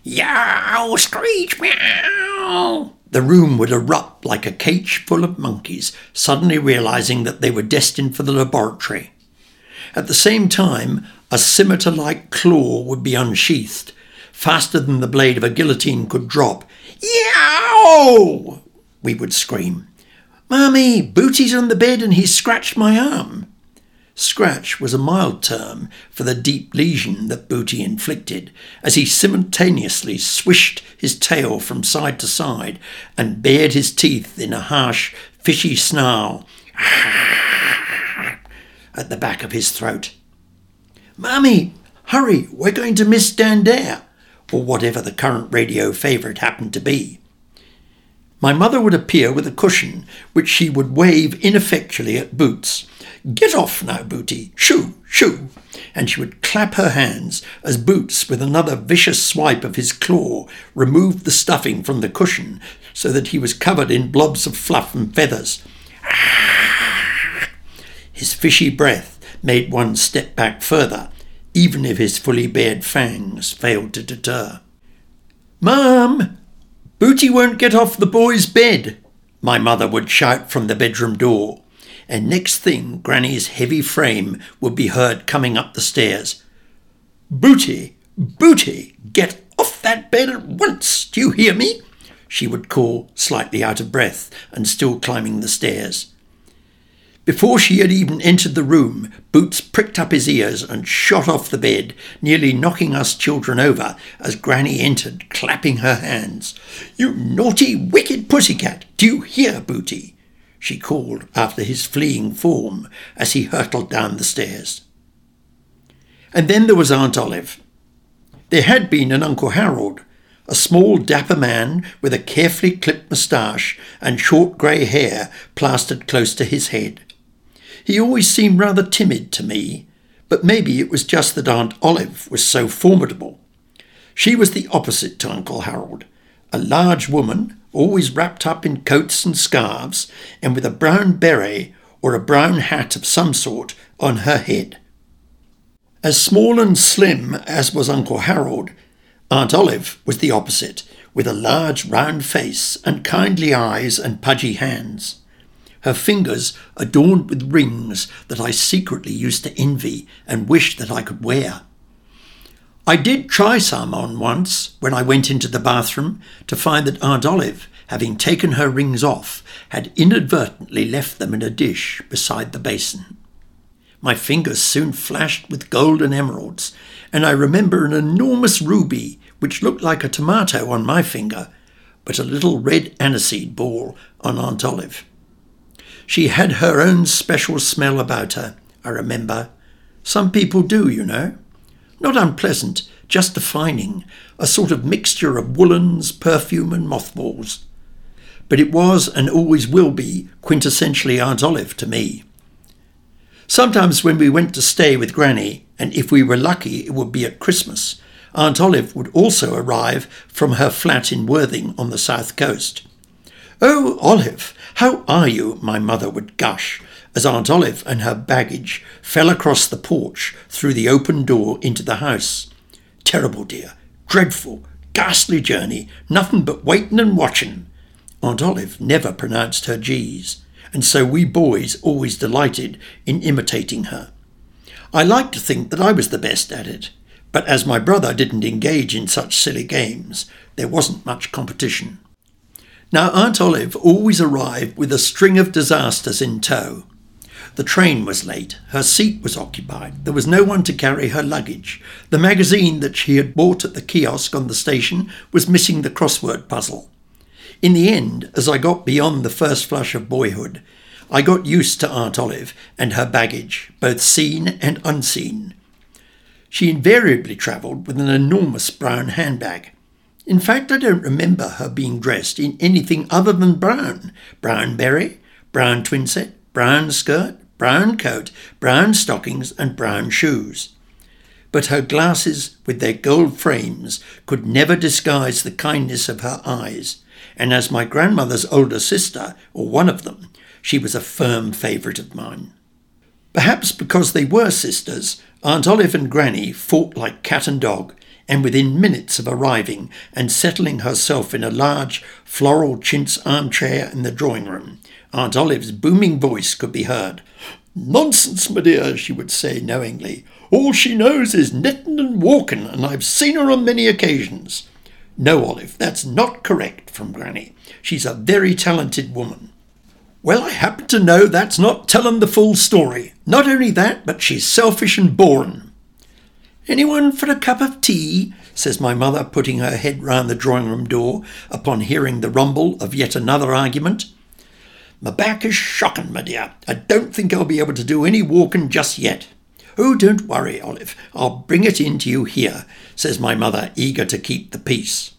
Speaker 1: Yow, screech, meow! The room would erupt like a cage full of monkeys, suddenly realizing that they were destined for the laboratory. At the same time, a scimitar like claw would be unsheathed, faster than the blade of a guillotine could drop. Yow! We would scream. Mummy, Booty's on the bed and he's scratched my arm. Scratch was a mild term for the deep lesion that Booty inflicted, as he simultaneously swished his tail from side to side and bared his teeth in a harsh, fishy snarl at the back of his throat. Mummy, hurry, we're going to miss Dan Dare, or whatever the current radio favourite happened to be. My mother would appear with a cushion, which she would wave ineffectually at Boots. Get off now, Booty! Shoo! Shoo! And she would clap her hands as Boots, with another vicious swipe of his claw, removed the stuffing from the cushion so that he was covered in blobs of fluff and feathers. Ah! His fishy breath made one step back further, even if his fully bared fangs failed to deter. Mum! Booty won't get off the boy's bed, my mother would shout from the bedroom door, and next thing Granny's heavy frame would be heard coming up the stairs. Booty, Booty, get off that bed at once, do you hear me? she would call, slightly out of breath and still climbing the stairs. Before she had even entered the room, Boots pricked up his ears and shot off the bed, nearly knocking us children over as Granny entered, clapping her hands. You naughty, wicked pussycat! Do you hear, Booty? she called after his fleeing form as he hurtled down the stairs. And then there was Aunt Olive. There had been an Uncle Harold, a small dapper man with a carefully clipped moustache and short grey hair plastered close to his head. He always seemed rather timid to me, but maybe it was just that Aunt Olive was so formidable. She was the opposite to Uncle Harold, a large woman, always wrapped up in coats and scarves, and with a brown beret or a brown hat of some sort on her head. As small and slim as was Uncle Harold, Aunt Olive was the opposite, with a large round face and kindly eyes and pudgy hands her fingers adorned with rings that I secretly used to envy and wish that I could wear. I did try some on once when I went into the bathroom to find that Aunt Olive, having taken her rings off, had inadvertently left them in a dish beside the basin. My fingers soon flashed with gold and emeralds, and I remember an enormous ruby which looked like a tomato on my finger, but a little red aniseed ball on Aunt Olive. She had her own special smell about her, I remember. Some people do, you know. Not unpleasant, just defining, a sort of mixture of woolens, perfume, and mothballs. But it was and always will be quintessentially Aunt Olive to me. Sometimes when we went to stay with Granny, and if we were lucky it would be at Christmas, Aunt Olive would also arrive from her flat in Worthing on the south coast. Oh, Olive, how are you? my mother would gush as Aunt Olive and her baggage fell across the porch through the open door into the house. Terrible, dear. Dreadful. Ghastly journey. Nothing but waiting and watching. Aunt Olive never pronounced her G's, and so we boys always delighted in imitating her. I liked to think that I was the best at it, but as my brother didn't engage in such silly games, there wasn't much competition. Now, Aunt Olive always arrived with a string of disasters in tow. The train was late. Her seat was occupied. There was no one to carry her luggage. The magazine that she had bought at the kiosk on the station was missing the crossword puzzle. In the end, as I got beyond the first flush of boyhood, I got used to Aunt Olive and her baggage, both seen and unseen. She invariably travelled with an enormous brown handbag. In fact, I don't remember her being dressed in anything other than brown brown berry, brown twinset, brown skirt, brown coat, brown stockings, and brown shoes. But her glasses, with their gold frames, could never disguise the kindness of her eyes, and as my grandmother's older sister, or one of them, she was a firm favourite of mine. Perhaps because they were sisters, Aunt Olive and Granny fought like cat and dog, and within minutes of arriving and settling herself in a large floral chintz armchair in the drawing room, Aunt Olive's booming voice could be heard. Nonsense, my dear, she would say knowingly. All she knows is knitting and walking, and I've seen her on many occasions. No, Olive, that's not correct from Granny. She's a very talented woman. Well, I happen to know that's not telling the full story. Not only that, but she's selfish and boring. Anyone for a cup of tea? says my mother, putting her head round the drawing room door upon hearing the rumble of yet another argument. My back is shocking, my dear. I don't think I'll be able to do any walking just yet. Oh, don't worry, Olive. I'll bring it in to you here, says my mother, eager to keep the peace.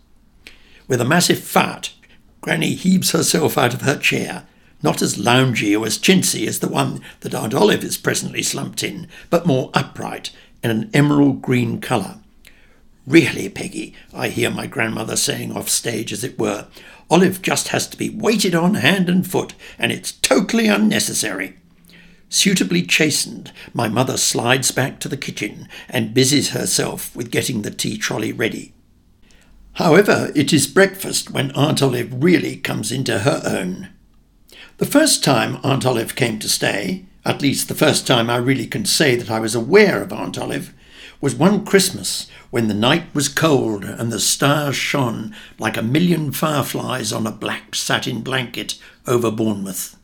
Speaker 1: With a massive fart, Granny heaves herself out of her chair, not as loungy or as chintzy as the one that Aunt Olive is presently slumped in, but more upright and an emerald green colour. Really, Peggy, I hear my grandmother saying off stage, as it were, Olive just has to be waited on hand and foot, and it's totally unnecessary. Suitably chastened, my mother slides back to the kitchen and busies herself with getting the tea trolley ready. However, it is breakfast when Aunt Olive really comes into her own. The first time Aunt Olive came to stay, at least the first time I really can say that I was aware of Aunt Olive, was one Christmas when the night was cold and the stars shone like a million fireflies on a black satin blanket over Bournemouth.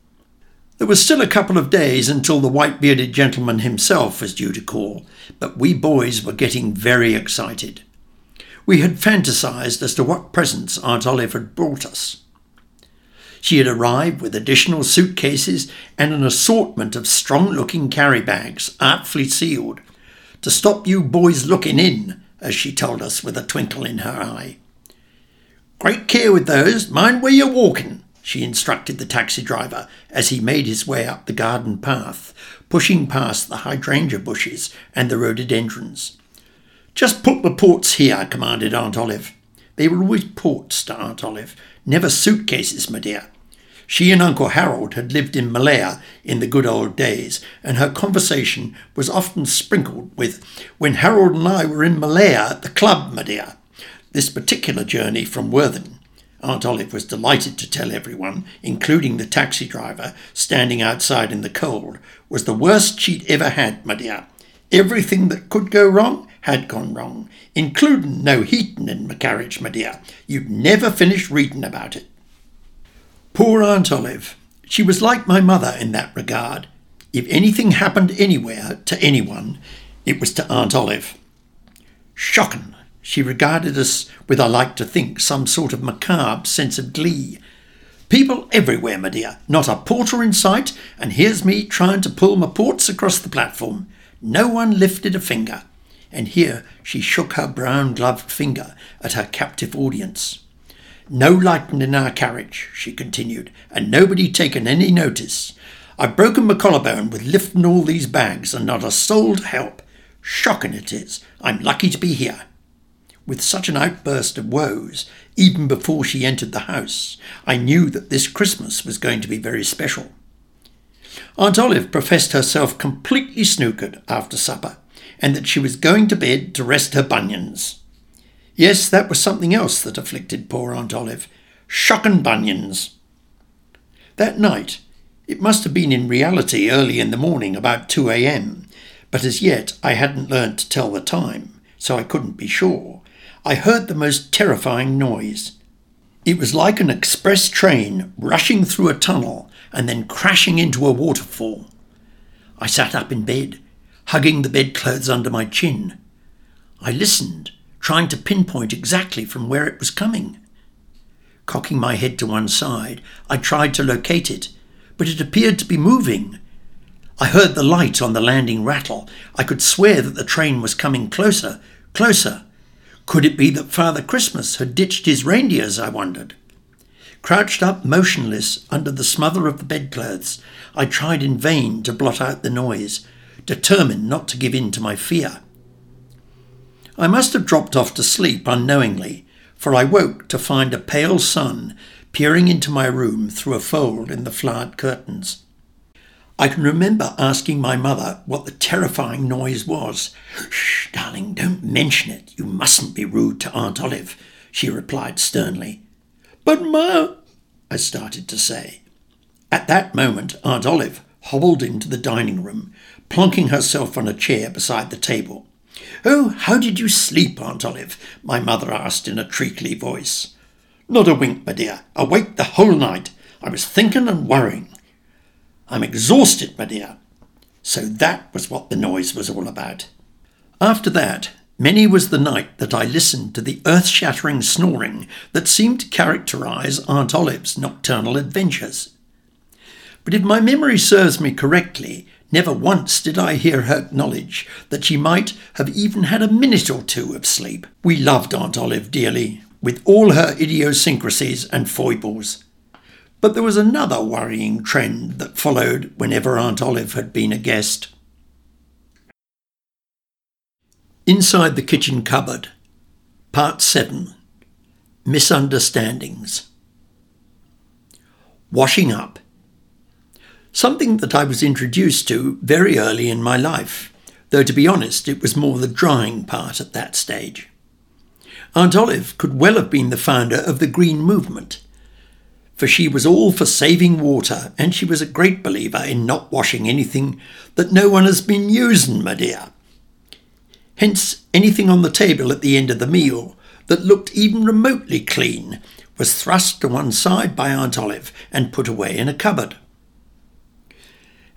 Speaker 1: There was still a couple of days until the white bearded gentleman himself was due to call, but we boys were getting very excited. We had fantasized as to what presents Aunt Olive had brought us. She had arrived with additional suitcases and an assortment of strong looking carry bags, artfully sealed, to stop you boys looking in, as she told us with a twinkle in her eye. Great care with those, mind where you're walking, she instructed the taxi driver as he made his way up the garden path, pushing past the hydrangea bushes and the rhododendrons. Just put the ports here, commanded Aunt Olive. They were always ports to Aunt Olive, never suitcases, my dear. She and Uncle Harold had lived in Malaya in the good old days, and her conversation was often sprinkled with, When Harold and I were in Malaya at the club, my dear. This particular journey from Worthing, Aunt Olive was delighted to tell everyone, including the taxi driver standing outside in the cold, was the worst she'd ever had, my dear. Everything that could go wrong had gone wrong, including no heating in my carriage, my dear. You'd never finish reading about it. Poor Aunt Olive. She was like my mother in that regard. If anything happened anywhere to anyone, it was to Aunt Olive. Shocking. She regarded us with, I like to think, some sort of macabre sense of glee. People everywhere, my dear. Not a porter in sight, and here's me trying to pull my ports across the platform. No one lifted a finger. And here she shook her brown gloved finger at her captive audience. No lighting in our carriage, she continued, and nobody taken any notice. I've broken my collarbone with lifting all these bags, and not a soul to help. Shocking it is. I'm lucky to be here. With such an outburst of woes, even before she entered the house, I knew that this Christmas was going to be very special. Aunt Olive professed herself completely snookered after supper, and that she was going to bed to rest her bunions. Yes, that was something else that afflicted poor Aunt Olive shocking bunions. That night, it must have been in reality early in the morning, about 2 a.m., but as yet I hadn't learned to tell the time, so I couldn't be sure. I heard the most terrifying noise. It was like an express train rushing through a tunnel and then crashing into a waterfall. I sat up in bed, hugging the bedclothes under my chin. I listened, trying to pinpoint exactly from where it was coming. Cocking my head to one side, I tried to locate it, but it appeared to be moving. I heard the light on the landing rattle. I could swear that the train was coming closer, closer. Could it be that Father Christmas had ditched his reindeers, I wondered. Crouched up motionless under the smother of the bedclothes, I tried in vain to blot out the noise, determined not to give in to my fear. I must have dropped off to sleep unknowingly, for I woke to find a pale sun peering into my room through a fold in the flowered curtains. I can remember asking my mother what the terrifying noise was. Shh, darling, don't mention it. You mustn't be rude to Aunt Olive, she replied sternly. But, Ma, I started to say. At that moment, Aunt Olive hobbled into the dining room, plonking herself on a chair beside the table. Oh, how did you sleep, Aunt Olive? my mother asked in a treacly voice. Not a wink, my dear. Awake the whole night. I was thinking and worrying. I'm exhausted, my dear. So that was what the noise was all about. After that, many was the night that I listened to the earth shattering snoring that seemed to characterize Aunt Olive's nocturnal adventures. But if my memory serves me correctly, Never once did I hear her acknowledge that she might have even had a minute or two of sleep. We loved Aunt Olive dearly, with all her idiosyncrasies and foibles. But there was another worrying trend that followed whenever Aunt Olive had been a guest. Inside the Kitchen Cupboard, Part 7 Misunderstandings. Washing up something that I was introduced to very early in my life, though to be honest, it was more the drying part at that stage. Aunt Olive could well have been the founder of the Green Movement, for she was all for saving water and she was a great believer in not washing anything that no one has been using, my dear. Hence, anything on the table at the end of the meal that looked even remotely clean was thrust to one side by Aunt Olive and put away in a cupboard.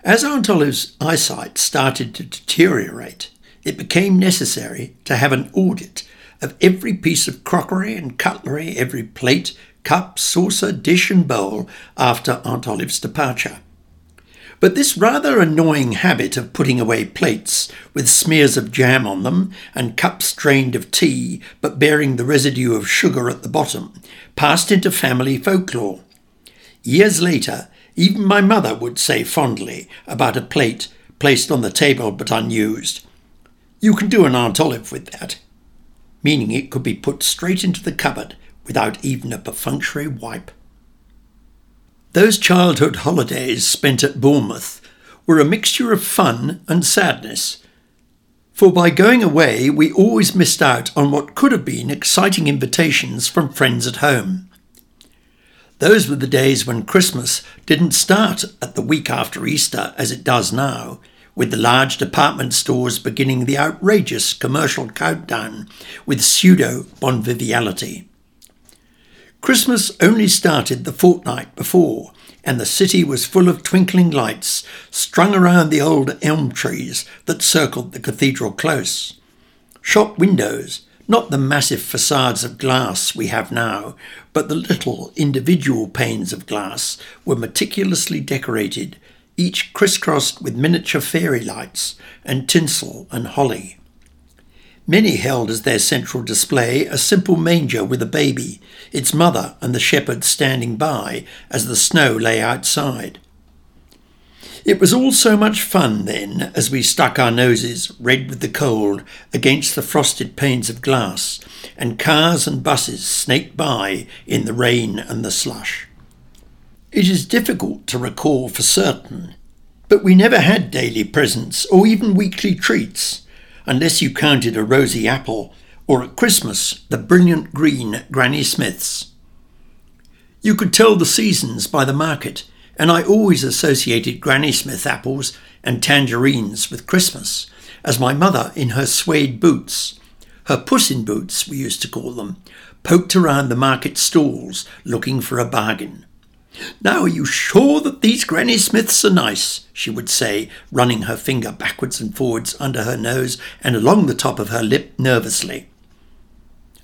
Speaker 1: As Aunt Olive's eyesight started to deteriorate, it became necessary to have an audit of every piece of crockery and cutlery, every plate, cup, saucer, dish, and bowl after Aunt Olive's departure. But this rather annoying habit of putting away plates with smears of jam on them and cups drained of tea but bearing the residue of sugar at the bottom passed into family folklore. Years later, even my mother would say fondly about a plate placed on the table but unused, You can do an Aunt Olive with that, meaning it could be put straight into the cupboard without even a perfunctory wipe. Those childhood holidays spent at Bournemouth were a mixture of fun and sadness. For by going away, we always missed out on what could have been exciting invitations from friends at home. Those were the days when Christmas didn't start at the week after Easter as it does now, with the large department stores beginning the outrageous commercial countdown with pseudo bonviviality. Christmas only started the fortnight before, and the city was full of twinkling lights strung around the old elm trees that circled the cathedral close. Shop windows, not the massive facades of glass we have now, but the little individual panes of glass were meticulously decorated, each crisscrossed with miniature fairy lights and tinsel and holly. Many held as their central display a simple manger with a baby, its mother and the shepherd standing by as the snow lay outside. It was all so much fun then as we stuck our noses, red with the cold, against the frosted panes of glass, and cars and buses snaked by in the rain and the slush. It is difficult to recall for certain, but we never had daily presents or even weekly treats, unless you counted a rosy apple or at Christmas the brilliant green Granny Smiths. You could tell the seasons by the market and I always associated Granny Smith apples and tangerines with Christmas, as my mother, in her suede boots, her puss in boots, we used to call them, poked around the market stalls looking for a bargain. Now, are you sure that these Granny Smiths are nice? she would say, running her finger backwards and forwards under her nose and along the top of her lip nervously.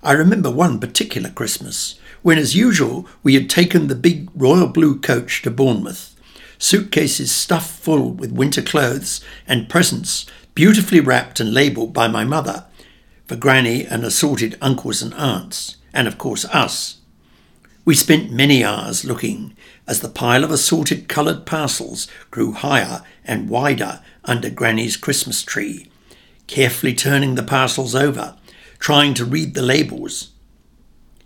Speaker 1: I remember one particular Christmas when, as usual, we had taken the big royal blue coach to Bournemouth, suitcases stuffed full with winter clothes and presents beautifully wrapped and labelled by my mother for Granny and assorted uncles and aunts, and of course us. We spent many hours looking as the pile of assorted coloured parcels grew higher and wider under Granny's Christmas tree, carefully turning the parcels over, trying to read the labels.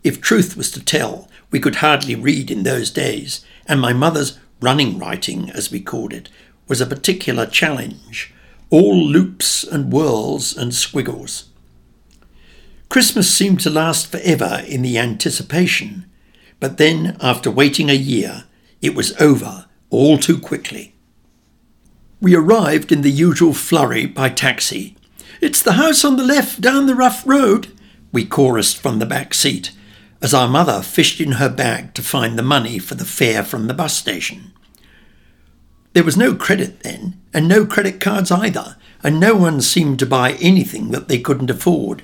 Speaker 1: If truth was to tell, we could hardly read in those days, and my mother's running writing, as we called it, was a particular challenge, all loops and whirls and squiggles. Christmas seemed to last forever in the anticipation, but then, after waiting a year, it was over all too quickly. We arrived in the usual flurry by taxi. It's the house on the left down the rough road, we chorused from the back seat, as our mother fished in her bag to find the money for the fare from the bus station. There was no credit then, and no credit cards either, and no one seemed to buy anything that they couldn't afford.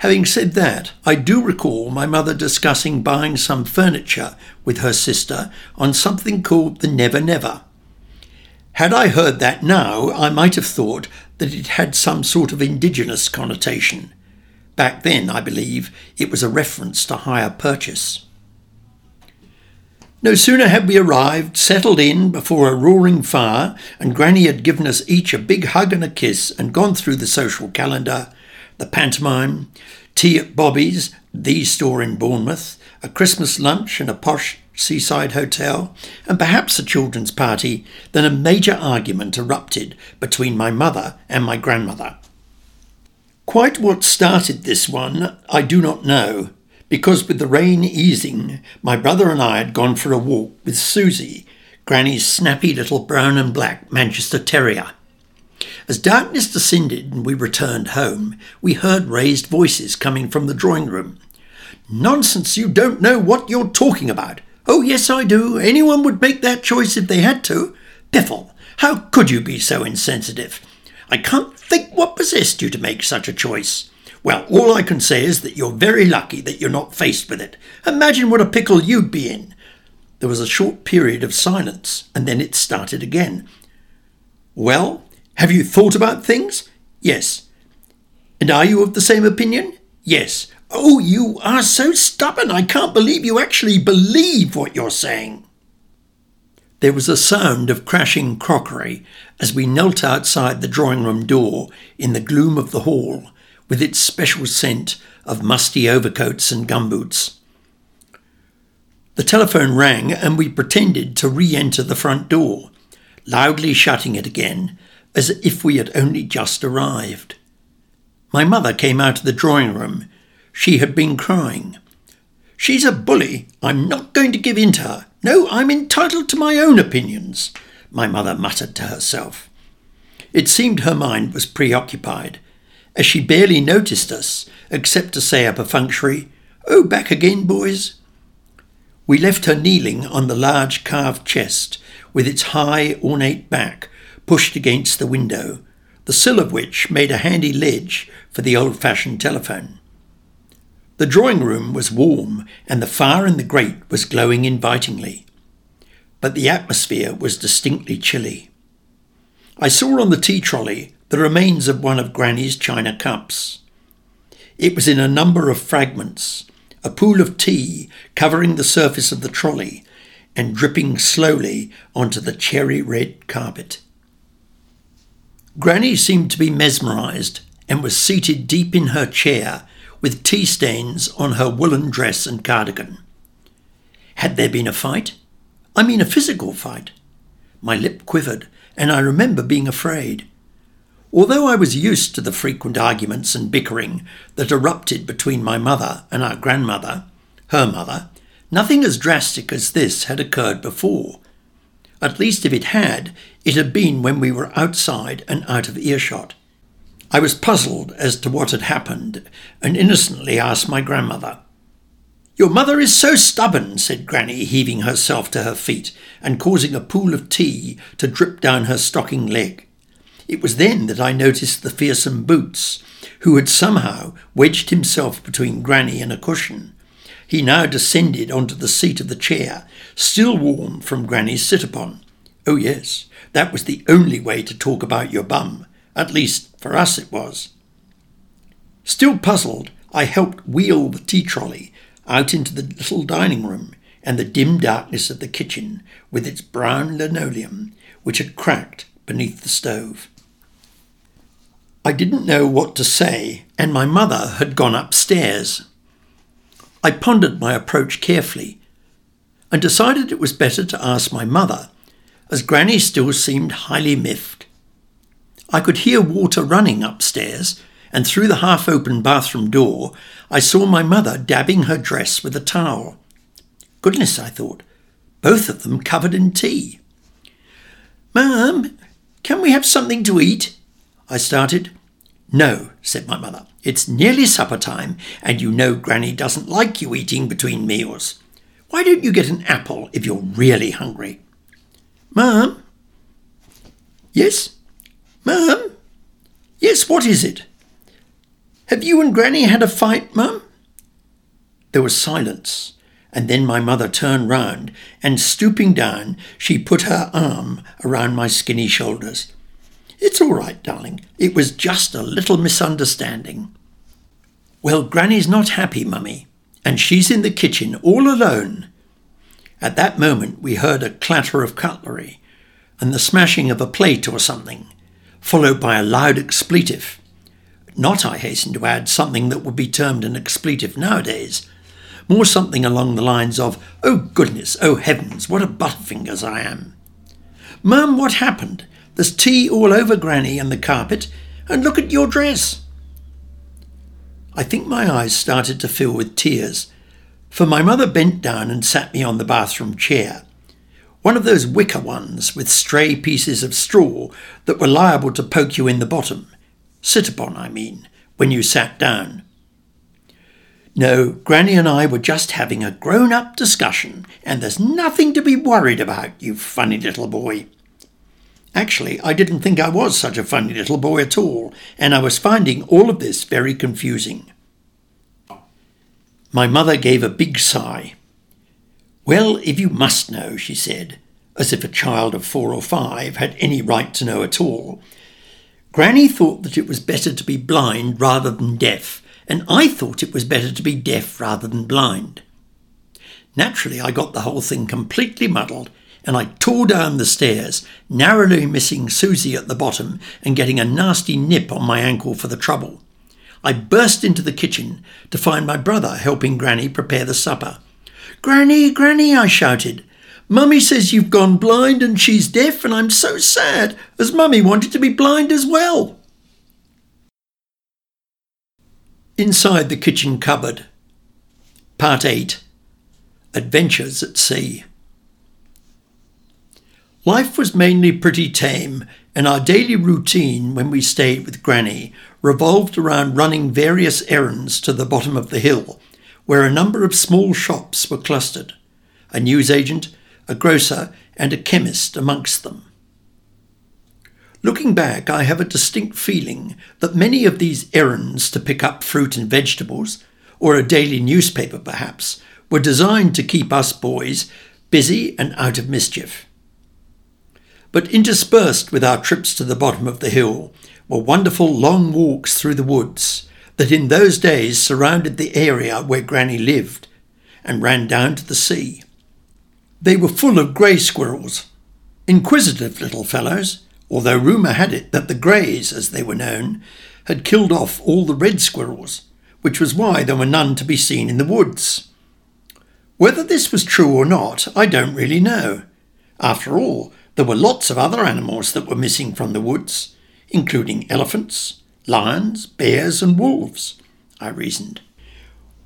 Speaker 1: Having said that, I do recall my mother discussing buying some furniture with her sister on something called the Never Never. Had I heard that now, I might have thought that it had some sort of indigenous connotation. Back then, I believe, it was a reference to hire purchase. No sooner had we arrived, settled in before a roaring fire, and Granny had given us each a big hug and a kiss and gone through the social calendar, the pantomime, tea at Bobby's, the store in Bournemouth, a Christmas lunch in a posh seaside hotel, and perhaps a children's party, then a major argument erupted between my mother and my grandmother. Quite what started this one, I do not know, because with the rain easing, my brother and I had gone for a walk with Susie, Granny's snappy little brown and black Manchester Terrier. As darkness descended and we returned home, we heard raised voices coming from the drawing room. Nonsense, you don't know what you're talking about. Oh, yes, I do. Anyone would make that choice if they had to. Piffle, how could you be so insensitive? I can't think what possessed you to make such a choice. Well, all I can say is that you're very lucky that you're not faced with it. Imagine what a pickle you'd be in. There was a short period of silence, and then it started again. Well, have you thought about things? Yes. And are you of the same opinion? Yes. Oh, you are so stubborn. I can't believe you actually believe what you're saying. There was a sound of crashing crockery as we knelt outside the drawing room door in the gloom of the hall with its special scent of musty overcoats and gumboots. The telephone rang and we pretended to re enter the front door, loudly shutting it again as if we had only just arrived. My mother came out of the drawing room. She had been crying. She's a bully. I'm not going to give in to her. No, I'm entitled to my own opinions, my mother muttered to herself. It seemed her mind was preoccupied, as she barely noticed us, except to say a perfunctory, Oh, back again, boys. We left her kneeling on the large carved chest, with its high, ornate back pushed against the window, the sill of which made a handy ledge for the old fashioned telephone. The drawing room was warm, and the fire in the grate was glowing invitingly. But the atmosphere was distinctly chilly. I saw on the tea trolley the remains of one of Granny's china cups. It was in a number of fragments, a pool of tea covering the surface of the trolley and dripping slowly onto the cherry red carpet. Granny seemed to be mesmerized and was seated deep in her chair with tea stains on her woolen dress and cardigan. Had there been a fight? I mean a physical fight. My lip quivered, and I remember being afraid. Although I was used to the frequent arguments and bickering that erupted between my mother and our grandmother, her mother, nothing as drastic as this had occurred before, at least, if it had, it had been when we were outside and out of earshot. I was puzzled as to what had happened and innocently asked my grandmother, Your mother is so stubborn, said Granny, heaving herself to her feet and causing a pool of tea to drip down her stocking leg. It was then that I noticed the fearsome Boots, who had somehow wedged himself between Granny and a cushion. He now descended onto the seat of the chair, still warm from Granny's sit upon. Oh, yes, that was the only way to talk about your bum. At least, for us it was. Still puzzled, I helped wheel the tea trolley out into the little dining room and the dim darkness of the kitchen with its brown linoleum, which had cracked beneath the stove. I didn't know what to say, and my mother had gone upstairs. I pondered my approach carefully and decided it was better to ask my mother, as Granny still seemed highly miffed. I could hear water running upstairs, and through the half open bathroom door I saw my mother dabbing her dress with a towel. Goodness, I thought, both of them covered in tea. Mum, can we have something to eat? I started. No, said my mother. It's nearly supper time, and you know Granny doesn't like you eating between meals. Why don't you get an apple if you're really hungry? Mum? Yes? Mum? Yes, what is it? Have you and Granny had a fight, Mum? There was silence, and then my mother turned round, and stooping down, she put her arm around my skinny shoulders. It's all right, darling. It was just a little misunderstanding. Well, Granny's not happy, Mummy, and she's in the kitchen all alone. At that moment, we heard a clatter of cutlery and the smashing of a plate or something, followed by a loud expletive. Not, I hasten to add, something that would be termed an expletive nowadays. More something along the lines of, Oh goodness, oh heavens, what a butterfingers I am. Mum, what happened? There's tea all over Granny and the carpet, and look at your dress. I think my eyes started to fill with tears, for my mother bent down and sat me on the bathroom chair. One of those wicker ones with stray pieces of straw that were liable to poke you in the bottom sit upon, I mean, when you sat down. No, Granny and I were just having a grown up discussion, and there's nothing to be worried about, you funny little boy. Actually, I didn't think I was such a funny little boy at all, and I was finding all of this very confusing. My mother gave a big sigh. Well, if you must know, she said, as if a child of four or five had any right to know at all, Granny thought that it was better to be blind rather than deaf, and I thought it was better to be deaf rather than blind. Naturally, I got the whole thing completely muddled, and I tore down the stairs, narrowly missing Susie at the bottom and getting a nasty nip on my ankle for the trouble. I burst into the kitchen to find my brother helping Granny prepare the supper. Granny, Granny, I shouted. Mummy says you've gone blind and she's deaf, and I'm so sad, as Mummy wanted to be blind as well. Inside the kitchen cupboard. Part 8 Adventures at Sea. Life was mainly pretty tame, and our daily routine when we stayed with Granny revolved around running various errands to the bottom of the hill, where a number of small shops were clustered. A newsagent, a grocer, and a chemist amongst them. Looking back, I have a distinct feeling that many of these errands to pick up fruit and vegetables, or a daily newspaper perhaps, were designed to keep us boys busy and out of mischief. But interspersed with our trips to the bottom of the hill were wonderful long walks through the woods that in those days surrounded the area where Granny lived and ran down to the sea. They were full of grey squirrels, inquisitive little fellows, although rumour had it that the greys, as they were known, had killed off all the red squirrels, which was why there were none to be seen in the woods. Whether this was true or not, I don't really know. After all, there were lots of other animals that were missing from the woods, including elephants, lions, bears, and wolves, I reasoned.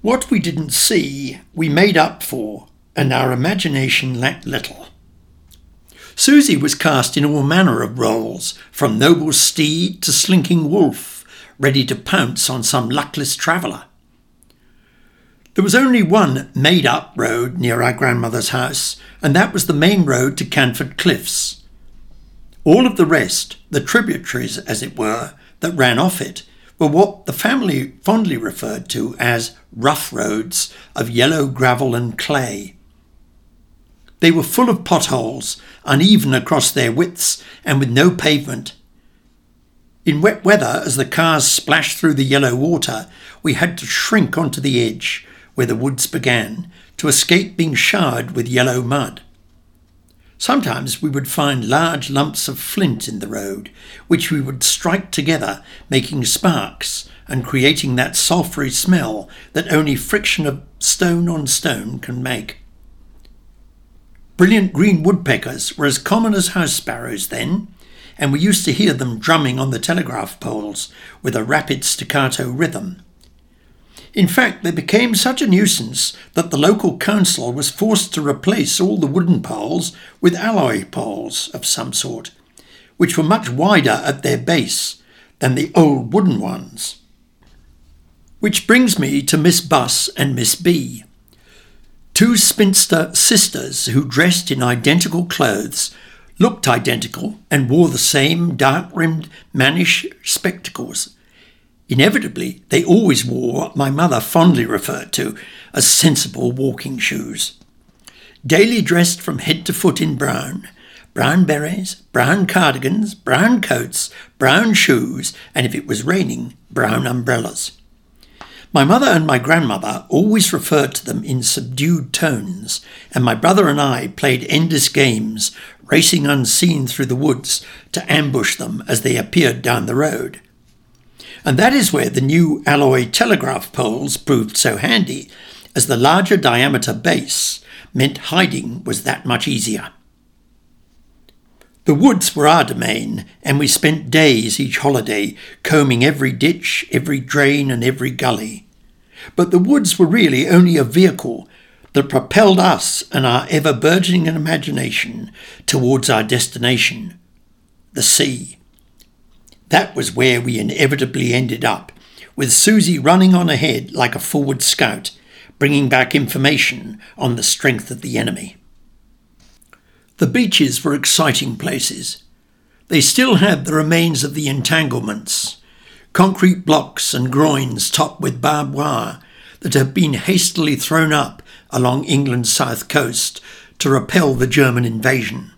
Speaker 1: What we didn't see, we made up for and our imagination lacked little. Susie was cast in all manner of roles, from noble steed to slinking wolf, ready to pounce on some luckless traveller. There was only one made up road near our grandmother's house, and that was the main road to Canford Cliffs. All of the rest, the tributaries as it were, that ran off it, were what the family fondly referred to as rough roads of yellow gravel and clay. They were full of potholes, uneven across their widths, and with no pavement. In wet weather, as the cars splashed through the yellow water, we had to shrink onto the edge, where the woods began, to escape being showered with yellow mud. Sometimes we would find large lumps of flint in the road, which we would strike together, making sparks and creating that sulphury smell that only friction of stone on stone can make. Brilliant green woodpeckers were as common as house sparrows then, and we used to hear them drumming on the telegraph poles with a rapid staccato rhythm. In fact, they became such a nuisance that the local council was forced to replace all the wooden poles with alloy poles of some sort, which were much wider at their base than the old wooden ones. Which brings me to Miss Buss and Miss B, two spinster sisters who dressed in identical clothes, looked identical, and wore the same dark rimmed mannish spectacles Inevitably, they always wore what my mother fondly referred to as sensible walking shoes. Daily dressed from head to foot in brown, brown berets, brown cardigans, brown coats, brown shoes, and if it was raining, brown umbrellas. My mother and my grandmother always referred to them in subdued tones, and my brother and I played endless games, racing unseen through the woods to ambush them as they appeared down the road. And that is where the new alloy telegraph poles proved so handy, as the larger diameter base meant hiding was that much easier. The woods were our domain, and we spent days each holiday combing every ditch, every drain, and every gully. But the woods were really only a vehicle that propelled us and our ever burgeoning imagination towards our destination, the sea. That was where we inevitably ended up, with Susie running on ahead like a forward scout, bringing back information on the strength of the enemy. The beaches were exciting places. They still had the remains of the entanglements, concrete blocks and groins topped with barbed wire that had been hastily thrown up along England's south coast to repel the German invasion.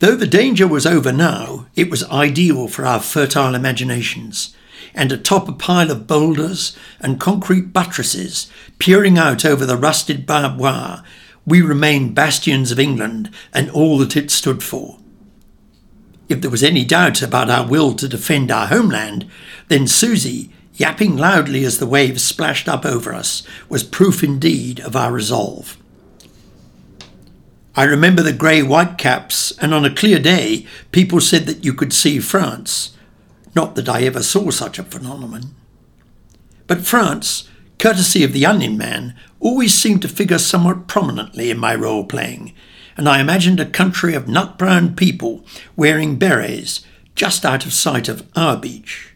Speaker 1: Though the danger was over now, it was ideal for our fertile imaginations, and atop a pile of boulders and concrete buttresses peering out over the rusted barbed wire, we remained bastions of England and all that it stood for. If there was any doubt about our will to defend our homeland, then Susie, yapping loudly as the waves splashed up over us, was proof indeed of our resolve. I remember the grey whitecaps, and on a clear day, people said that you could see France. Not that I ever saw such a phenomenon. But France, courtesy of the Onion Man, always seemed to figure somewhat prominently in my role playing, and I imagined a country of nut brown people wearing berets just out of sight of our beach.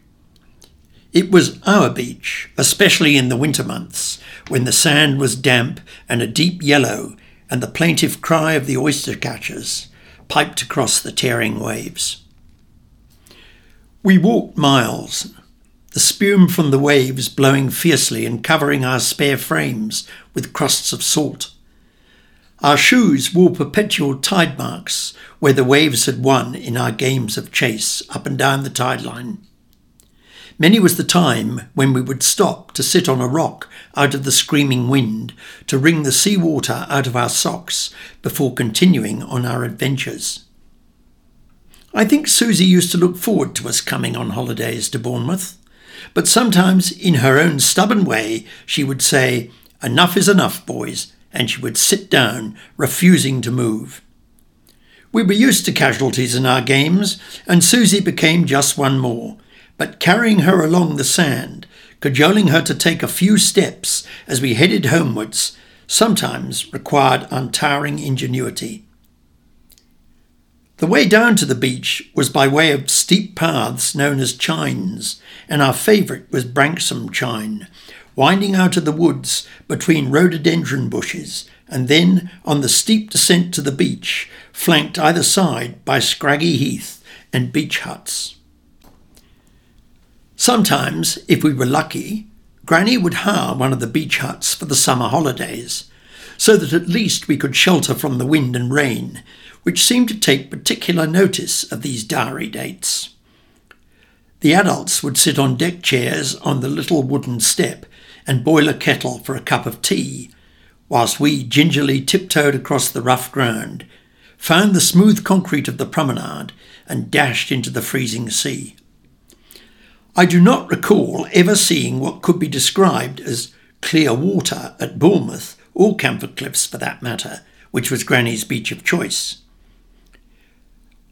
Speaker 1: It was our beach, especially in the winter months, when the sand was damp and a deep yellow and the plaintive cry of the oyster catchers piped across the tearing waves. We walked miles, the spume from the waves blowing fiercely and covering our spare frames with crusts of salt. Our shoes wore perpetual tide marks where the waves had won in our games of chase up and down the tide line. Many was the time when we would stop to sit on a rock out of the screaming wind to wring the sea water out of our socks before continuing on our adventures. I think Susie used to look forward to us coming on holidays to Bournemouth, but sometimes, in her own stubborn way, she would say, Enough is enough, boys, and she would sit down, refusing to move. We were used to casualties in our games, and Susie became just one more, but carrying her along the sand, cajoling her to take a few steps as we headed homewards, sometimes required untiring ingenuity. The way down to the beach was by way of steep paths known as chines, and our favourite was Branksome Chine, winding out of the woods between rhododendron bushes, and then on the steep descent to the beach, flanked either side by scraggy heath and beach huts. Sometimes, if we were lucky, Granny would hire one of the beach huts for the summer holidays, so that at least we could shelter from the wind and rain, which seemed to take particular notice of these diary dates. The adults would sit on deck chairs on the little wooden step and boil a kettle for a cup of tea, whilst we gingerly tiptoed across the rough ground, found the smooth concrete of the promenade, and dashed into the freezing sea. I do not recall ever seeing what could be described as clear water at Bournemouth, or Canford Cliffs for that matter, which was Granny's beach of choice.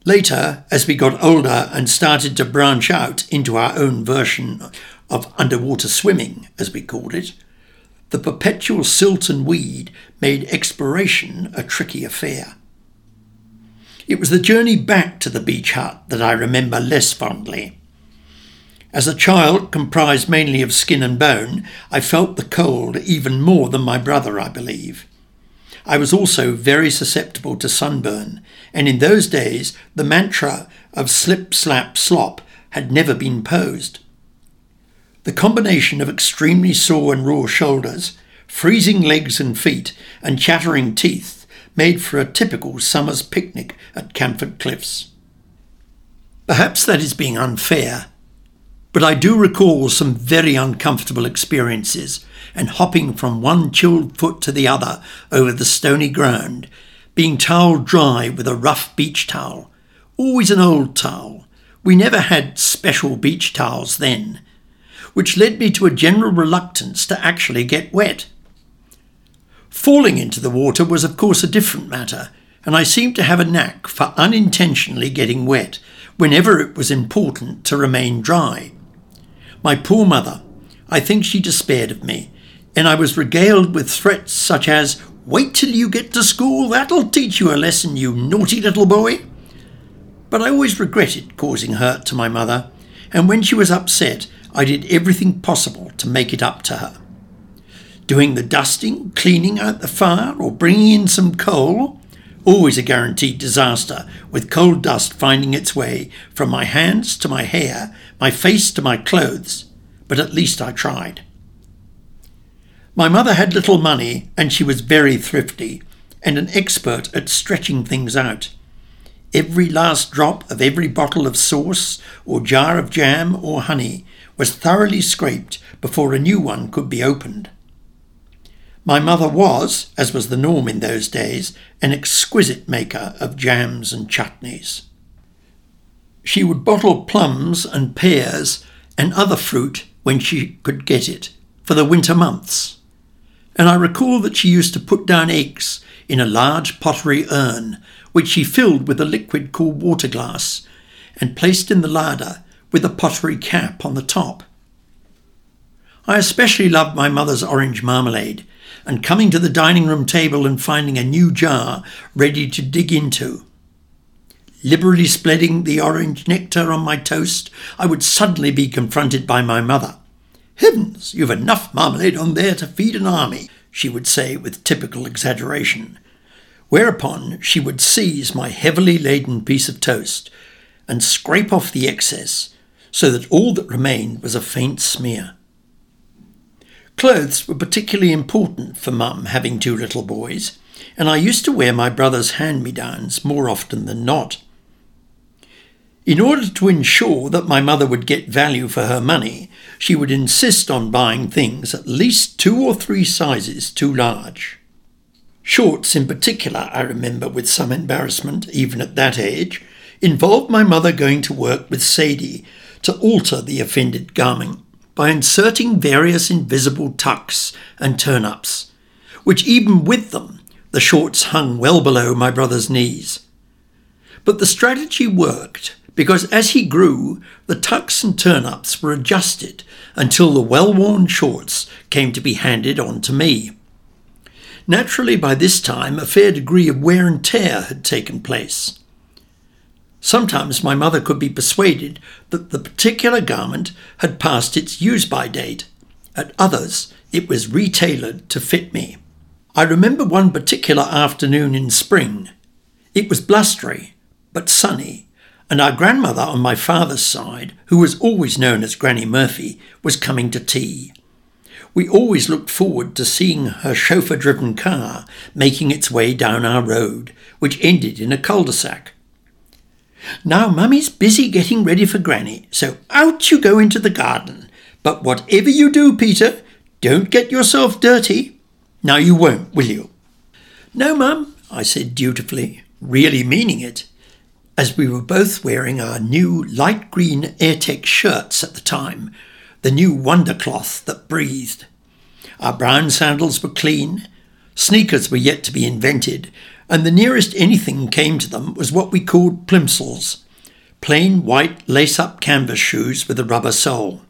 Speaker 1: Later, as we got older and started to branch out into our own version of underwater swimming, as we called it, the perpetual silt and weed made exploration a tricky affair. It was the journey back to the beach hut that I remember less fondly. As a child comprised mainly of skin and bone, I felt the cold even more than my brother, I believe. I was also very susceptible to sunburn, and in those days the mantra of slip, slap, slop had never been posed. The combination of extremely sore and raw shoulders, freezing legs and feet, and chattering teeth made for a typical summer's picnic at Canford Cliffs. Perhaps that is being unfair, but I do recall some very uncomfortable experiences and hopping from one chilled foot to the other over the stony ground, being toweled dry with a rough beach towel, always an old towel. We never had special beach towels then, which led me to a general reluctance to actually get wet. Falling into the water was, of course, a different matter, and I seemed to have a knack for unintentionally getting wet whenever it was important to remain dry. My poor mother, I think she despaired of me, and I was regaled with threats such as, Wait till you get to school, that'll teach you a lesson, you naughty little boy. But I always regretted causing hurt to my mother, and when she was upset, I did everything possible to make it up to her. Doing the dusting, cleaning out the fire, or bringing in some coal, always a guaranteed disaster, with coal dust finding its way from my hands to my hair, my face to my clothes, but at least I tried. My mother had little money and she was very thrifty and an expert at stretching things out. Every last drop of every bottle of sauce or jar of jam or honey was thoroughly scraped before a new one could be opened. My mother was, as was the norm in those days, an exquisite maker of jams and chutneys. She would bottle plums and pears and other fruit when she could get it for the winter months and I recall that she used to put down eggs in a large pottery urn, which she filled with a liquid called water glass, and placed in the larder with a pottery cap on the top. I especially loved my mother's orange marmalade, and coming to the dining room table and finding a new jar ready to dig into. Liberally spreading the orange nectar on my toast, I would suddenly be confronted by my mother. Heavens, you've enough marmalade on there to feed an army, she would say with typical exaggeration. Whereupon she would seize my heavily laden piece of toast and scrape off the excess so that all that remained was a faint smear. Clothes were particularly important for Mum having two little boys, and I used to wear my brother's hand me downs more often than not. In order to ensure that my mother would get value for her money, she would insist on buying things at least two or three sizes too large. Shorts, in particular, I remember with some embarrassment, even at that age, involved my mother going to work with Sadie to alter the offended garment by inserting various invisible tucks and turn ups, which even with them the shorts hung well below my brother's knees. But the strategy worked because as he grew, the tucks and turn ups were adjusted until the well worn shorts came to be handed on to me. Naturally, by this time, a fair degree of wear and tear had taken place. Sometimes my mother could be persuaded that the particular garment had passed its use by date, At others, it was retailored to fit me. I remember one particular afternoon in spring. It was blustery, but sunny, and our grandmother on my father's side, who was always known as Granny Murphy, was coming to tea. We always looked forward to seeing her chauffeur driven car making its way down our road, which ended in a cul de sac. Now, Mummy's busy getting ready for Granny, so out you go into the garden. But whatever you do, Peter, don't get yourself dirty. Now you won't, will you? No, Mum, I said dutifully, really meaning it, as we were both wearing our new light green Airtex shirts at the time, the new wonder cloth that breathed. Our brown sandals were clean, sneakers were yet to be invented, and the nearest anything came to them was what we called plimsolls, plain white lace up canvas shoes with a rubber sole.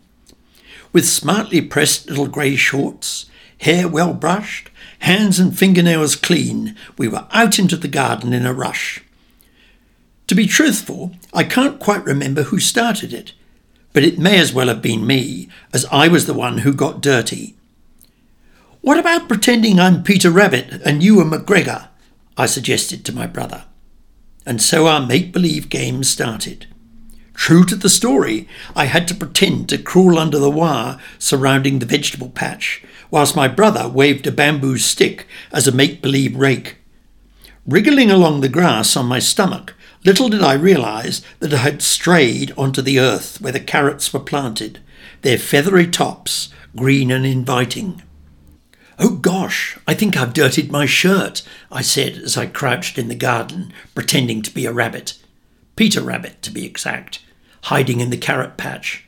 Speaker 1: With smartly pressed little grey shorts, hair well brushed, hands and fingernails clean, we were out into the garden in a rush. To be truthful, I can't quite remember who started it, but it may as well have been me, as I was the one who got dirty. What about pretending I'm Peter Rabbit and you are McGregor? I suggested to my brother. And so our make believe game started. True to the story, I had to pretend to crawl under the wire surrounding the vegetable patch, whilst my brother waved a bamboo stick as a make believe rake. Wriggling along the grass on my stomach, little did I realize that I had strayed onto the earth where the carrots were planted, their feathery tops green and inviting. Oh gosh, I think I've dirtied my shirt, I said as I crouched in the garden, pretending to be a rabbit. Peter Rabbit, to be exact, hiding in the carrot patch.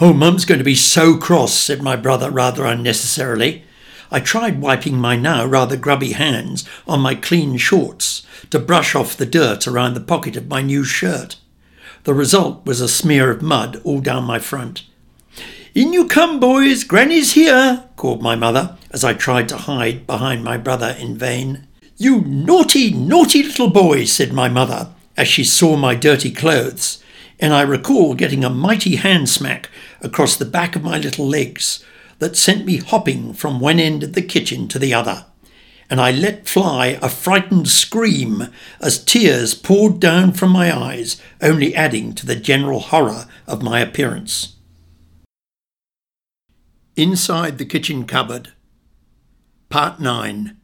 Speaker 1: Oh, Mum's going to be so cross, said my brother rather unnecessarily. I tried wiping my now rather grubby hands on my clean shorts to brush off the dirt around the pocket of my new shirt. The result was a smear of mud all down my front. In you come, boys, Granny's here, called my mother as I tried to hide behind my brother in vain. You naughty, naughty little boy, said my mother as she saw my dirty clothes, and I recall getting a mighty hand smack across the back of my little legs that sent me hopping from one end of the kitchen to the other. And I let fly a frightened scream as tears poured down from my eyes, only adding to the general horror of my appearance. Inside the Kitchen Cupboard, Part 9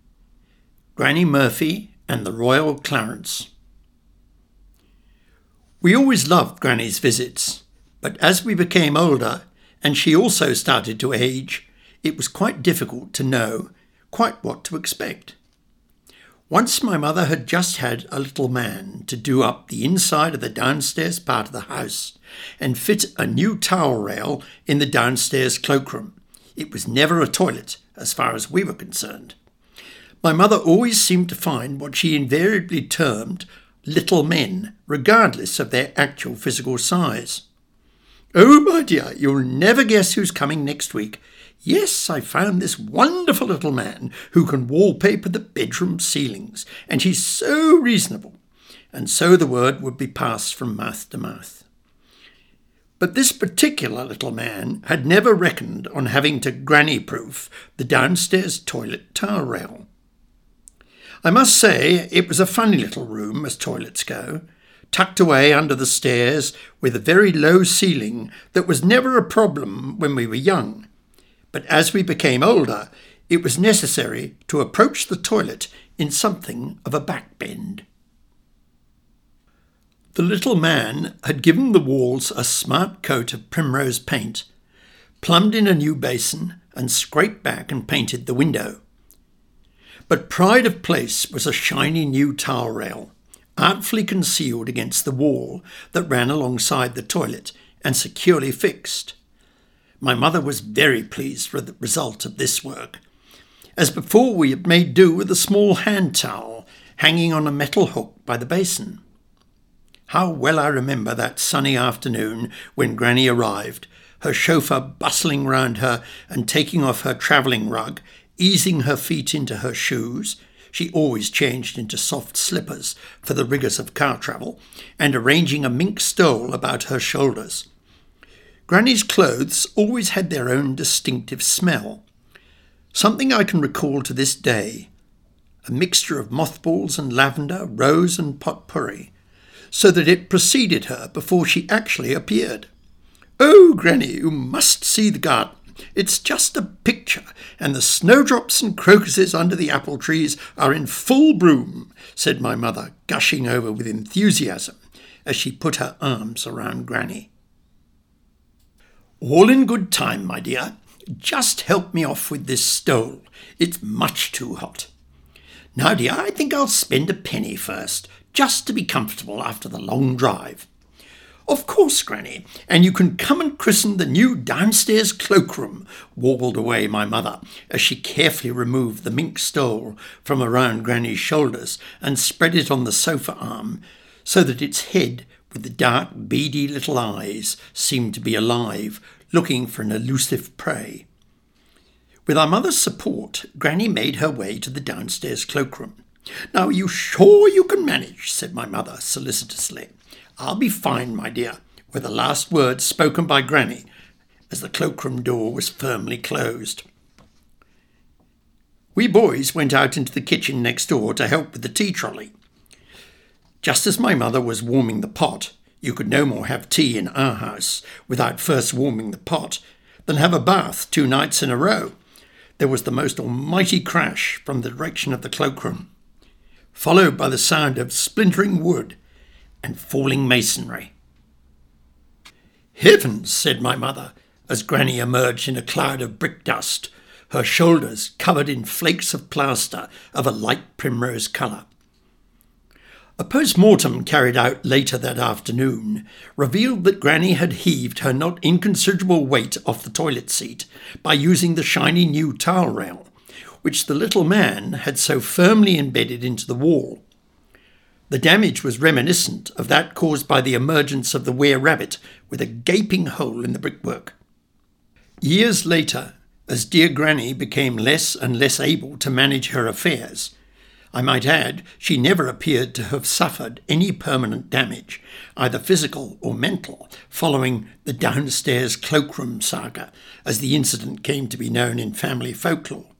Speaker 1: Granny Murphy and the Royal Clarence. We always loved Granny's visits, but as we became older and she also started to age, it was quite difficult to know quite what to expect. Once my mother had just had a little man to do up the inside of the downstairs part of the house and fit a new towel rail in the downstairs cloakroom. It was never a toilet, as far as we were concerned. My mother always seemed to find what she invariably termed little men, regardless of their actual physical size. Oh, my dear, you'll never guess who's coming next week. Yes, I found this wonderful little man who can wallpaper the bedroom ceilings, and he's so reasonable. And so the word would be passed from mouth to mouth. But this particular little man had never reckoned on having to granny proof the downstairs toilet towel rail. I must say it was a funny little room as toilets go, tucked away under the stairs with a very low ceiling that was never a problem when we were young. But as we became older, it was necessary to approach the toilet in something of a backbend. The little man had given the walls a smart coat of primrose paint, plumbed in a new basin, and scraped back and painted the window. But pride of place was a shiny new towel rail, artfully concealed against the wall that ran alongside the toilet and securely fixed. My mother was very pleased with the result of this work, as before we had made do with a small hand towel hanging on a metal hook by the basin. How well I remember that sunny afternoon when Granny arrived, her chauffeur bustling round her and taking off her travelling rug, easing her feet into her shoes. She always changed into soft slippers for the rigours of car travel, and arranging a mink stole about her shoulders. Granny's clothes always had their own distinctive smell. Something I can recall to this day a mixture of mothballs and lavender, rose and potpourri, so that it preceded her before she actually appeared. Oh, Granny, you must see the garden. It's just a picture, and the snowdrops and crocuses under the apple trees are in full bloom, said my mother, gushing over with enthusiasm as she put her arms around Granny. All in good time, my dear. Just help me off with this stole. It's much too hot. Now, dear, I think I'll spend a penny first, just to be comfortable after the long drive. Of course, Granny, and you can come and christen the new downstairs cloakroom, warbled away my mother, as she carefully removed the mink stole from around Granny's shoulders and spread it on the sofa arm, so that its head, with the dark, beady little eyes, seemed to be alive, looking for an elusive prey. With our mother's support, Granny made her way to the downstairs cloakroom. Now, are you sure you can manage? said my mother solicitously. I'll be fine, my dear, were the last words spoken by Granny as the cloakroom door was firmly closed. We boys went out into the kitchen next door to help with the tea trolley. Just as my mother was warming the pot, you could no more have tea in our house without first warming the pot than have a bath two nights in a row there was the most almighty crash from the direction of the cloakroom, followed by the sound of splintering wood and falling masonry. Heavens, said my mother, as Granny emerged in a cloud of brick dust, her shoulders covered in flakes of plaster of a light primrose colour. A post mortem carried out later that afternoon revealed that Granny had heaved her not inconsiderable weight off the toilet seat by using the shiny new towel rail, which the little man had so firmly embedded into the wall. The damage was reminiscent of that caused by the emergence of the were rabbit with a gaping hole in the brickwork. Years later, as dear Granny became less and less able to manage her affairs, I might add, she never appeared to have suffered any permanent damage, either physical or mental, following the downstairs cloakroom saga, as the incident came to be known in family folklore.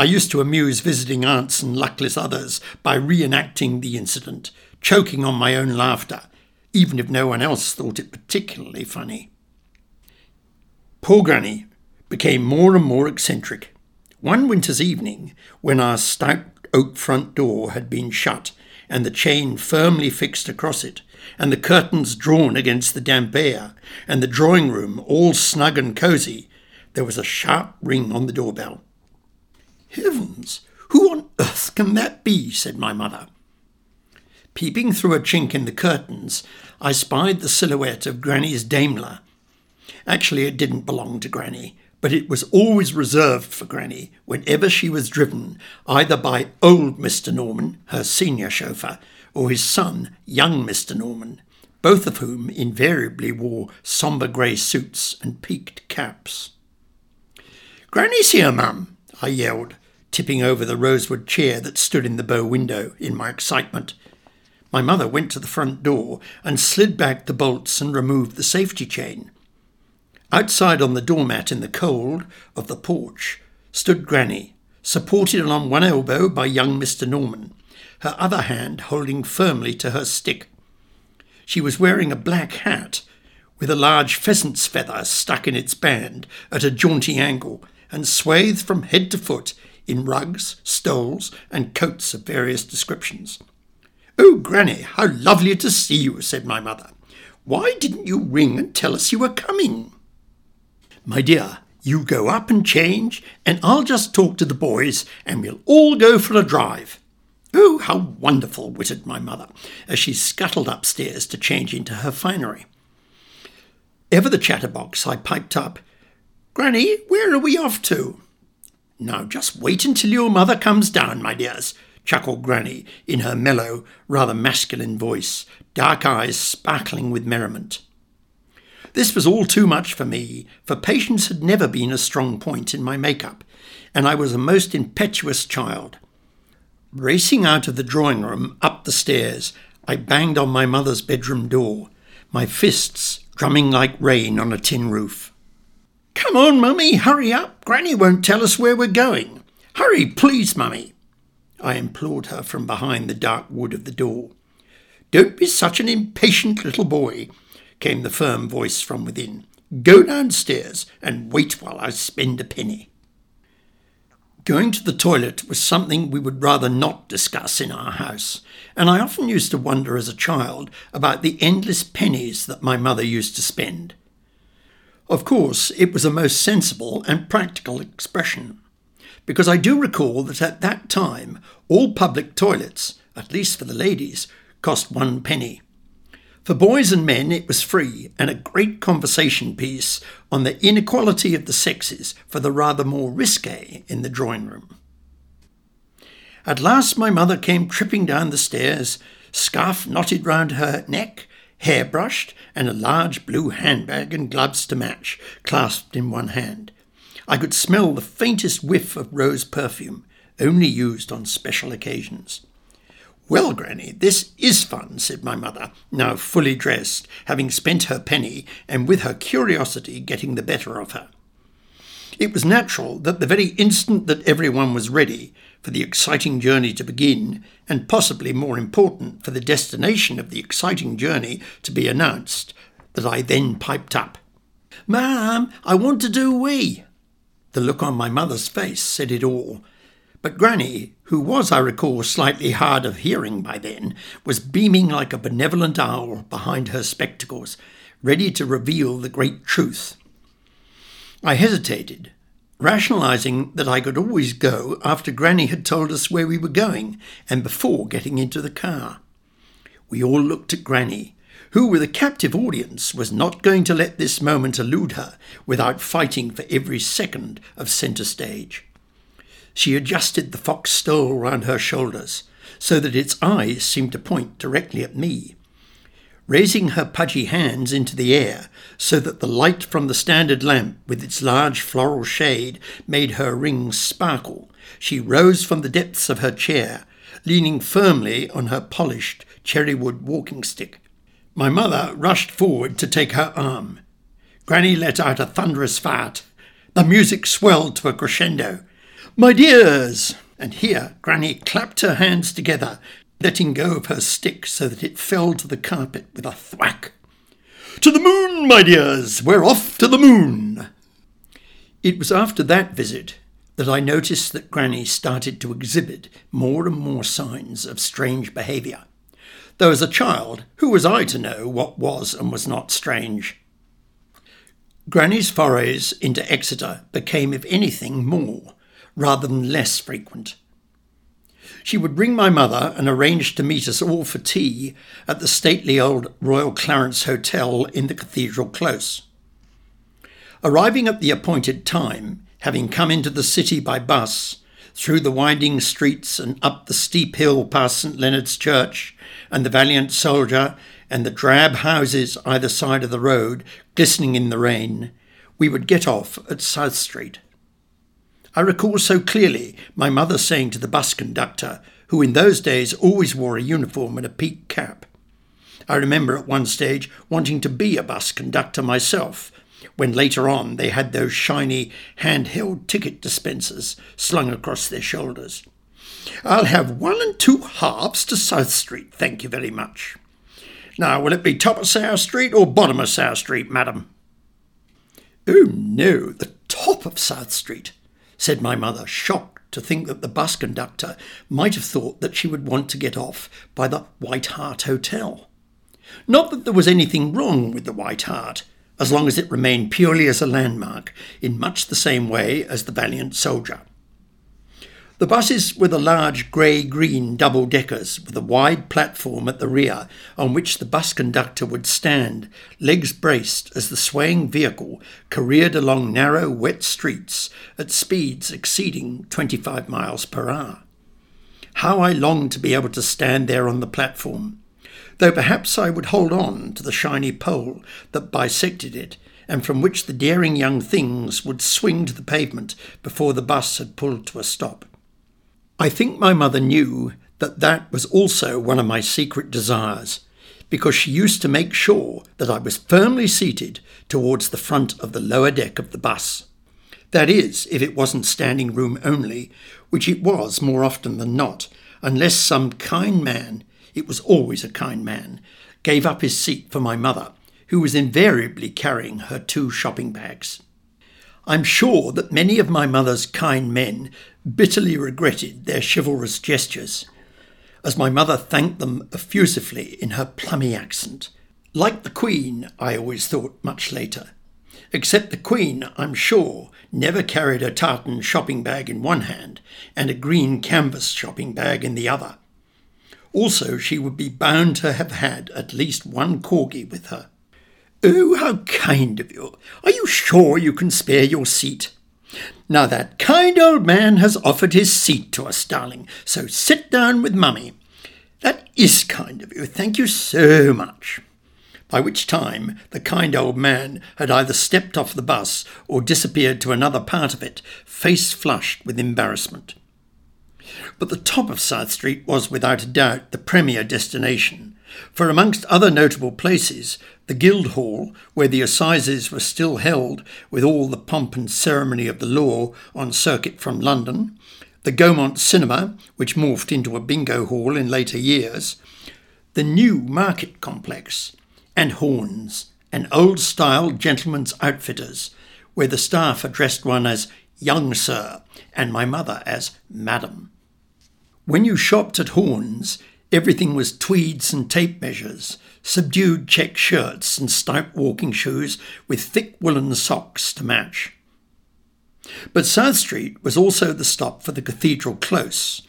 Speaker 1: I used to amuse visiting aunts and luckless others by reenacting the incident, choking on my own laughter, even if no one else thought it particularly funny. Poor Granny became more and more eccentric. One winter's evening, when our stout oak front door had been shut and the chain firmly fixed across it, and the curtains drawn against the damp air, and the drawing room all snug and cosy, there was a sharp ring on the doorbell. Heavens! Who on earth can that be? said my mother. Peeping through a chink in the curtains, I spied the silhouette of Granny's Daimler. Actually, it didn't belong to Granny but it was always reserved for Granny whenever she was driven either by old Mr. Norman, her senior chauffeur, or his son, young Mr. Norman, both of whom invariably wore sombre grey suits and peaked caps. Granny's here, mum, I yelled, tipping over the rosewood chair that stood in the bow window in my excitement. My mother went to the front door and slid back the bolts and removed the safety chain. Outside on the doormat in the cold of the porch stood Granny, supported on one elbow by young Mr. Norman, her other hand holding firmly to her stick. She was wearing a black hat with a large pheasant's feather stuck in its band at a jaunty angle and swathed from head to foot in rugs, stoles, and coats of various descriptions. Oh, Granny, how lovely to see you, said my mother. Why didn't you ring and tell us you were coming? My dear, you go up and change, and I'll just talk to the boys, and we'll all go for a drive. Oh, how wonderful, wittered my mother, as she scuttled upstairs to change into her finery. Ever the chatterbox, I piped up, Granny, where are we off to? Now just wait until your mother comes down, my dears, chuckled Granny in her mellow, rather masculine voice, dark eyes sparkling with merriment. This was all too much for me, for patience had never been a strong point in my make-up, and I was a most impetuous child. Racing out of the drawing room, up the stairs, I banged on my mother's bedroom door, my fists drumming like rain on a tin roof. Come on, Mummy, hurry up. Granny won't tell us where we're going. Hurry, please, Mummy. I implored her from behind the dark wood of the door. Don't be such an impatient little boy, came the firm voice from within. Go downstairs and wait while I spend a penny. Going to the toilet was something we would rather not discuss in our house, and I often used to wonder as a child about the endless pennies that my mother used to spend. Of course, it was a most sensible and practical expression, because I do recall that at that time all public toilets, at least for the ladies, cost one penny. For boys and men, it was free and a great conversation piece on the inequality of the sexes for the rather more risque in the drawing room. At last, my mother came tripping down the stairs, scarf knotted round her neck, hair brushed, and a large blue handbag and gloves to match, clasped in one hand. I could smell the faintest whiff of rose perfume, only used on special occasions. Well, Granny, this is fun, said my mother, now fully dressed, having spent her penny, and with her curiosity getting the better of her. It was natural that the very instant that everyone was ready for the exciting journey to begin, and possibly more important, for the destination of the exciting journey to be announced, that I then piped up. Ma'am, I want to do wee. The look on my mother's face said it all, but Granny, who was, I recall, slightly hard of hearing by then, was beaming like a benevolent owl behind her spectacles, ready to reveal the great truth. I hesitated, rationalizing that I could always go after Granny had told us where we were going and before getting into the car. We all looked at Granny, who, with a captive audience, was not going to let this moment elude her without fighting for every second of centre stage. She adjusted the fox stole round her shoulders so that its eyes seemed to point directly at me. Raising her pudgy hands into the air so that the light from the standard lamp with its large floral shade made her rings sparkle, she rose from the depths of her chair, leaning firmly on her polished cherrywood walking stick. My mother rushed forward to take her arm. Granny let out a thunderous fart. The music swelled to a crescendo. My dears! And here Granny clapped her hands together, letting go of her stick so that it fell to the carpet with a thwack. To the moon, my dears! We're off to the moon! It was after that visit that I noticed that Granny started to exhibit more and more signs of strange behaviour. Though as a child, who was I to know what was and was not strange? Granny's forays into Exeter became, if anything, more, rather than less frequent. She would ring my mother and arrange to meet us all for tea at the stately old Royal Clarence Hotel in the Cathedral Close. Arriving at the appointed time, having come into the city by bus, through the winding streets and up the steep hill past St Leonard's Church and the Valiant Soldier and the drab houses either side of the road glistening in the rain, we would get off at South Street. I recall so clearly my mother saying to the bus conductor, who in those days always wore a uniform and a peaked cap. I remember at one stage wanting to be a bus conductor myself, when later on they had those shiny hand-held ticket dispensers slung across their shoulders. I'll have one and two halves to South Street, thank you very much. Now, will it be top of South Street or bottom of South Street, madam? Oh no, the top of South Street said my mother, shocked to think that the bus conductor might have thought that she would want to get off by the White Hart Hotel. Not that there was anything wrong with the White Hart, as long as it remained purely as a landmark, in much the same way as the Valiant Soldier. The buses were the large grey green double deckers with a wide platform at the rear on which the bus conductor would stand, legs braced as the swaying vehicle careered along narrow, wet streets at speeds exceeding 25 miles per hour. How I longed to be able to stand there on the platform, though perhaps I would hold on to the shiny pole that bisected it and from which the daring young things would swing to the pavement before the bus had pulled to a stop. I think my mother knew that that was also one of my secret desires because she used to make sure that I was firmly seated towards the front of the lower deck of the bus. That is, if it wasn't standing room only, which it was more often than not, unless some kind man, it was always a kind man, gave up his seat for my mother, who was invariably carrying her two shopping bags. I'm sure that many of my mother's kind men bitterly regretted their chivalrous gestures, as my mother thanked them effusively in her plummy accent. Like the Queen, I always thought much later. Except the Queen, I'm sure, never carried a tartan shopping bag in one hand and a green canvas shopping bag in the other. Also, she would be bound to have had at least one corgi with her. Oh, how kind of you! Are you sure you can spare your seat? Now that kind old man has offered his seat to us, darling, so sit down with mummy. That is kind of you. Thank you so much. By which time the kind old man had either stepped off the bus or disappeared to another part of it, face flushed with embarrassment. But the top of South Street was without a doubt the premier destination, for amongst other notable places, the Guildhall, where the assizes were still held with all the pomp and ceremony of the law on circuit from London, the Gaumont Cinema, which morphed into a bingo hall in later years, the new market complex, and Horns, an old style gentleman's outfitters, where the staff addressed one as young sir and my mother as madam. When you shopped at Horns, everything was tweeds and tape measures, subdued check shirts and stout walking shoes with thick woolen socks to match. But South Street was also the stop for the Cathedral Close,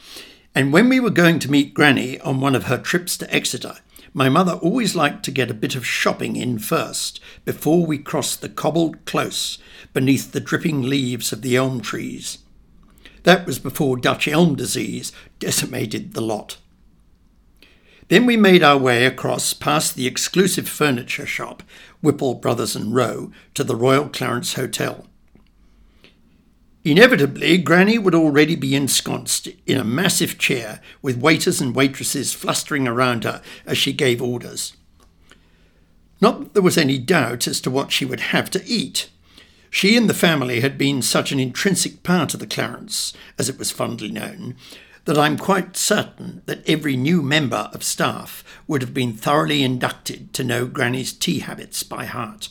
Speaker 1: and when we were going to meet Granny on one of her trips to Exeter, my mother always liked to get a bit of shopping in first before we crossed the cobbled close beneath the dripping leaves of the elm trees. That was before Dutch elm disease decimated the lot. Then we made our way across past the exclusive furniture shop, Wippell Brothers and Row, to the Royal Clarence Hotel. Inevitably, Granny would already be ensconced in a massive chair with waiters and waitresses flustering around her as she gave orders. Not that there was any doubt as to what she would have to eat. She and the family had been such an intrinsic part of the Clarence, as it was fondly known, that I'm quite certain that every new member of staff would have been thoroughly inducted to know Granny's tea habits by heart.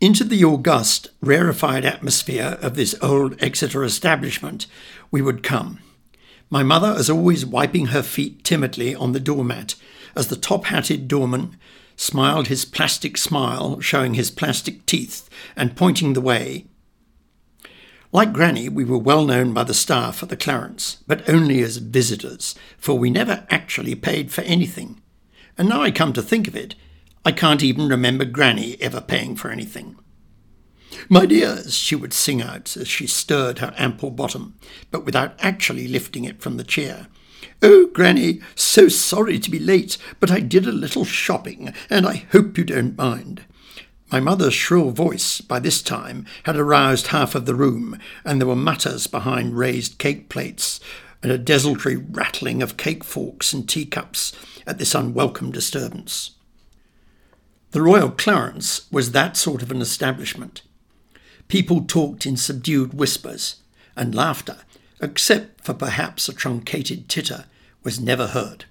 Speaker 1: Into the august, rarefied atmosphere of this old Exeter establishment we would come. My mother, as always, wiping her feet timidly on the doormat, as the top hatted doorman smiled his plastic smile, showing his plastic teeth, and pointing the way. Like Granny, we were well known by the staff at the Clarence, but only as visitors, for we never actually paid for anything. And now I come to think of it, I can't even remember Granny ever paying for anything. My dears, she would sing out as she stirred her ample bottom, but without actually lifting it from the chair. Oh, Granny, so sorry to be late, but I did a little shopping, and I hope you don't mind. My mother's shrill voice, by this time, had aroused half of the room, and there were mutters behind raised cake plates, and a desultory rattling of cake forks and teacups at this unwelcome disturbance. The Royal Clarence was that sort of an establishment. People talked in subdued whispers, and laughter, except for perhaps a truncated titter, was never heard.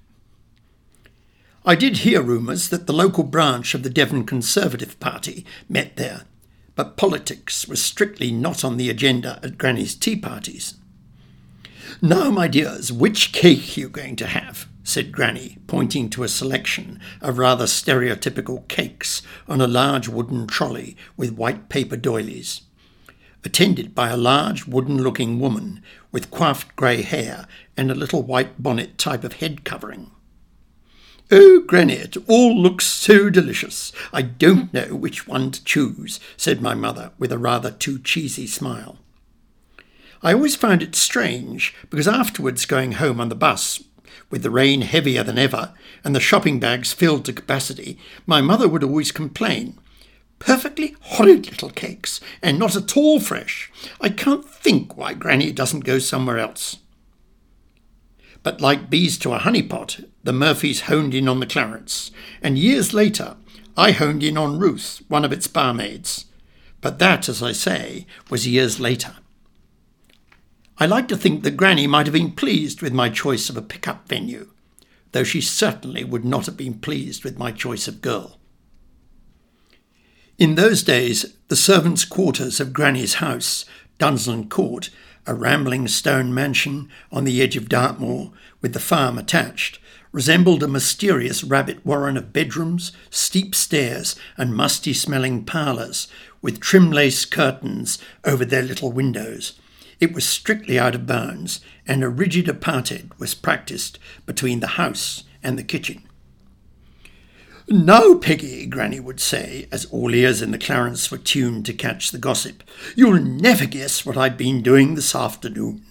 Speaker 1: I did hear rumours that the local branch of the Devon Conservative Party met there, but politics was strictly not on the agenda at Granny's tea parties. Now, my dears, which cake are you going to have? said Granny, pointing to a selection of rather stereotypical cakes on a large wooden trolley with white paper doilies, attended by a large wooden looking woman with coiffed grey hair and a little white bonnet type of head covering. Oh, Granny, it all looks so delicious. I don't know which one to choose, said my mother with a rather too cheesy smile. I always found it strange because afterwards, going home on the bus with the rain heavier than ever and the shopping bags filled to capacity, my mother would always complain. Perfectly horrid little cakes, and not at all fresh. I can't think why Granny doesn't go somewhere else. But like bees to a honeypot, the Murphys honed in on the Clarence, and years later I honed in on Ruth, one of its barmaids. But that, as I say, was years later. I like to think that Granny might have been pleased with my choice of a pickup venue, though she certainly would not have been pleased with my choice of girl. In those days, the servants' quarters of Granny's house, Dunsland Court, a rambling stone mansion on the edge of Dartmoor with the farm attached, resembled a mysterious rabbit warren of bedrooms, steep stairs, and musty smelling parlours, with trim lace curtains over their little windows. It was strictly out of bounds, and a rigid apartheid was practised between the house and the kitchen. Now, Peggy, Granny would say, as all ears in the Clarence were tuned to catch the gossip, you'll never guess what I've been doing this afternoon.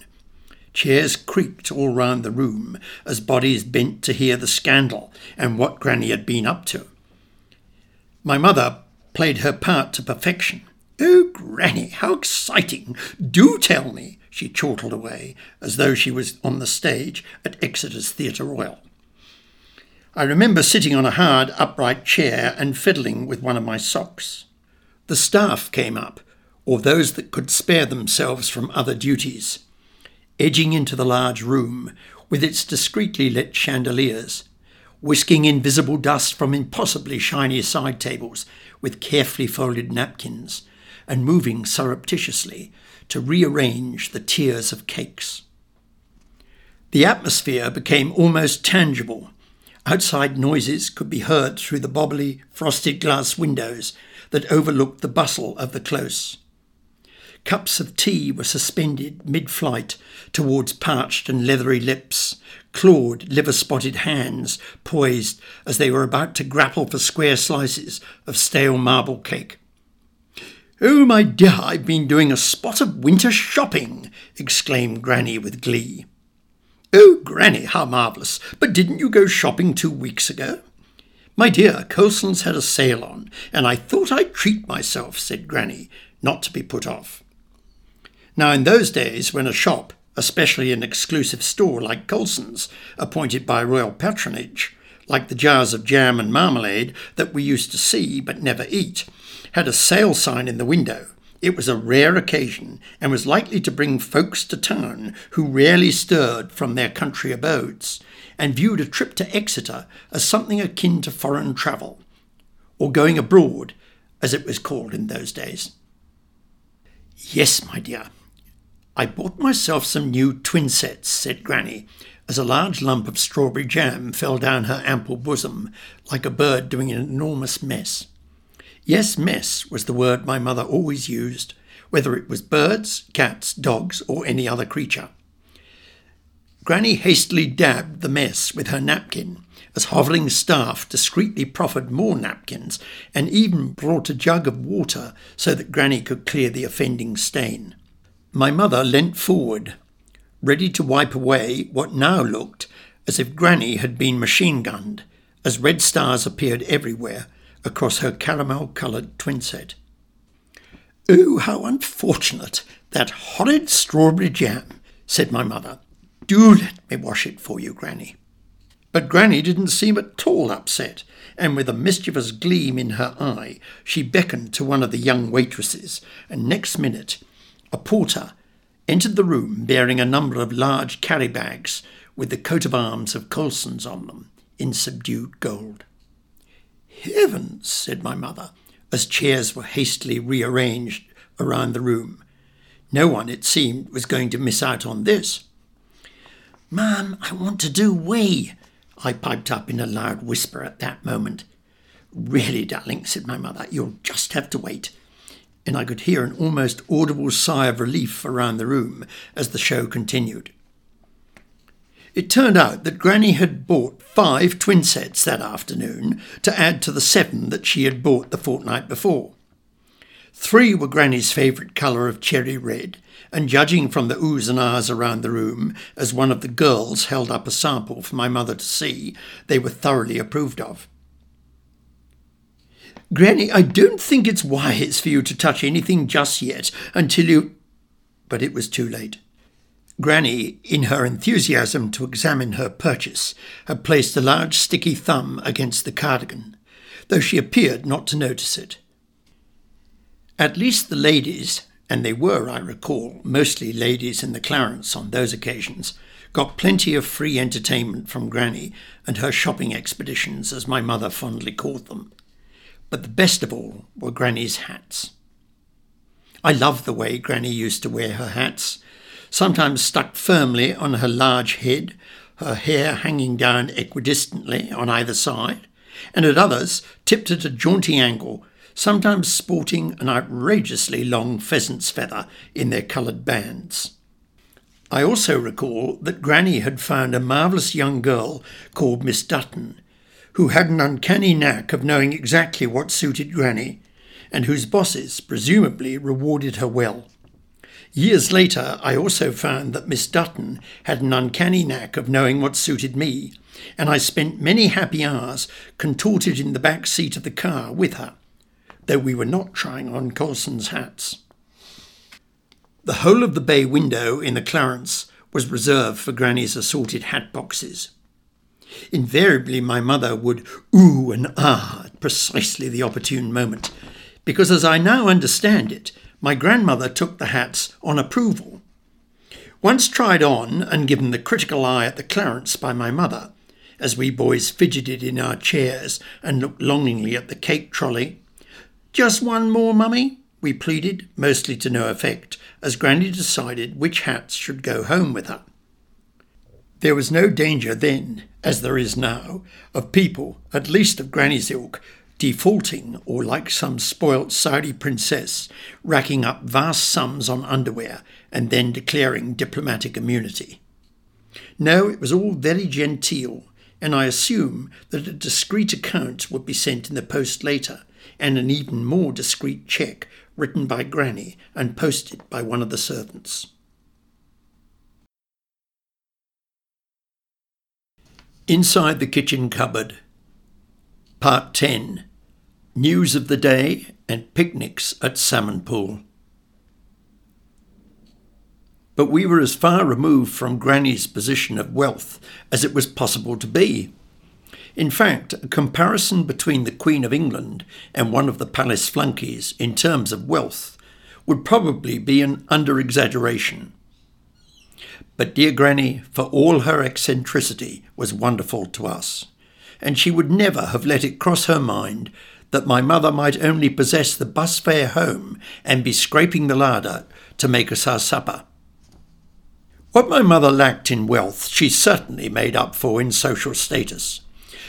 Speaker 1: Chairs creaked all round the room as bodies bent to hear the scandal and what Granny had been up to. My mother played her part to perfection. Oh, Granny, how exciting! Do tell me, she chortled away, as though she was on the stage at Exeter's Theatre Royal. I remember sitting on a hard, upright chair and fiddling with one of my socks. The staff came up, or those that could spare themselves from other duties, edging into the large room with its discreetly lit chandeliers, whisking invisible dust from impossibly shiny side tables with carefully folded napkins, and moving surreptitiously to rearrange the tiers of cakes. The atmosphere became almost tangible Outside noises could be heard through the bobbly, frosted glass windows that overlooked the bustle of the close. Cups of tea were suspended mid flight towards parched and leathery lips, clawed, liver spotted hands poised as they were about to grapple for square slices of stale marble cake. Oh, my dear, I've been doing a spot of winter shopping, exclaimed Granny with glee. Oh, Granny, how marvellous! But didn't you go shopping two weeks ago? My dear, Colson's had a sale on, and I thought I'd treat myself, said Granny, not to be put off. Now, in those days, when a shop, especially an exclusive store like Colson's, appointed by royal patronage, like the jars of jam and marmalade that we used to see but never eat, had a sale sign in the window, it was a rare occasion and was likely to bring folks to town who rarely stirred from their country abodes and viewed a trip to Exeter as something akin to foreign travel, or going abroad, as it was called in those days. Yes, my dear, I bought myself some new twin sets, said Granny, as a large lump of strawberry jam fell down her ample bosom like a bird doing an enormous mess. Yes, mess was the word my mother always used, whether it was birds, cats, dogs, or any other creature. Granny hastily dabbed the mess with her napkin, as hoveling staff discreetly proffered more napkins, and even brought a jug of water so that Granny could clear the offending stain. My mother leant forward, ready to wipe away what now looked as if Granny had been machine gunned, as red stars appeared everywhere across her caramel coloured twinset. Oh, how unfortunate! That horrid strawberry jam, said my mother. Do let me wash it for you, Granny. But Granny didn't seem at all upset, and with a mischievous gleam in her eye, she beckoned to one of the young waitresses, and next minute a porter entered the room bearing a number of large carry bags with the coat of arms of Colson's on them in subdued gold. Heavens, said my mother, as chairs were hastily rearranged around the room. No one, it seemed, was going to miss out on this. Ma'am, I want to do wee, I piped up in a loud whisper at that moment. Really, darling, said my mother, you'll just have to wait. And I could hear an almost audible sigh of relief around the room as the show continued. It turned out that Granny had bought five twin sets that afternoon to add to the seven that she had bought the fortnight before. Three were Granny's favourite colour of cherry red, and judging from the oohs and ahs around the room, as one of the girls held up a sample for my mother to see, they were thoroughly approved of. Granny, I don't think it's wise for you to touch anything just yet until you. But it was too late. Granny, in her enthusiasm to examine her purchase, had placed a large sticky thumb against the cardigan, though she appeared not to notice it. At least the ladies, and they were, I recall, mostly ladies in the Clarence on those occasions, got plenty of free entertainment from Granny and her shopping expeditions, as my mother fondly called them. But the best of all were Granny's hats. I loved the way Granny used to wear her hats, sometimes stuck firmly on her large head, her hair hanging down equidistantly on either side, and at others tipped at a jaunty angle, sometimes sporting an outrageously long pheasant's feather in their coloured bands. I also recall that Granny had found a marvellous young girl called Miss Dutton, who had an uncanny knack of knowing exactly what suited Granny, and whose bosses presumably rewarded her well. Years later, I also found that Miss Dutton had an uncanny knack of knowing what suited me, and I spent many happy hours contorted in the back seat of the car with her, though we were not trying on Colson's hats. The whole of the bay window in the Clarence was reserved for Granny's assorted hat boxes. Invariably, my mother would ooh and ah at precisely the opportune moment, because as I now understand it, my grandmother took the hats on approval. Once tried on and given the critical eye at the Clarence by my mother, as we boys fidgeted in our chairs and looked longingly at the cake trolley. Just one more, mummy, we pleaded, mostly to no effect, as Granny decided which hats should go home with her. There was no danger then, as there is now, of people, at least of Granny's ilk, defaulting or, like some spoilt Saudi princess, racking up vast sums on underwear and then declaring diplomatic immunity. No, it was all very genteel, and I assume that a discreet account would be sent in the post later, and an even more discreet cheque written by Granny and posted by one of the servants. Inside the kitchen cupboard. Part 10 News of the Day and Picnics at Salmon Pool. But we were as far removed from Granny's position of wealth as it was possible to be. In fact, a comparison between the Queen of England and one of the palace flunkies in terms of wealth would probably be an under exaggeration. But dear Granny, for all her eccentricity, was wonderful to us, and she would never have let it cross her mind that my mother might only possess the bus fare home and be scraping the larder to make us our supper. What my mother lacked in wealth, she certainly made up for in social status.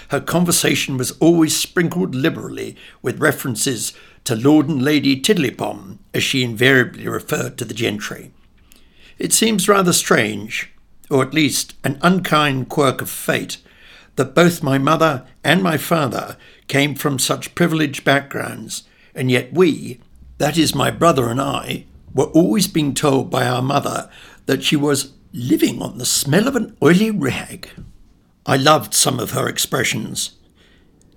Speaker 1: Her conversation was always sprinkled liberally with references to Lord and Lady Tiddlybom, as she invariably referred to the gentry. It seems rather strange, or at least an unkind quirk of fate, that both my mother and my father came from such privileged backgrounds, and yet we, that is, my brother and I, were always being told by our mother that she was living on the smell of an oily rag. I loved some of her expressions,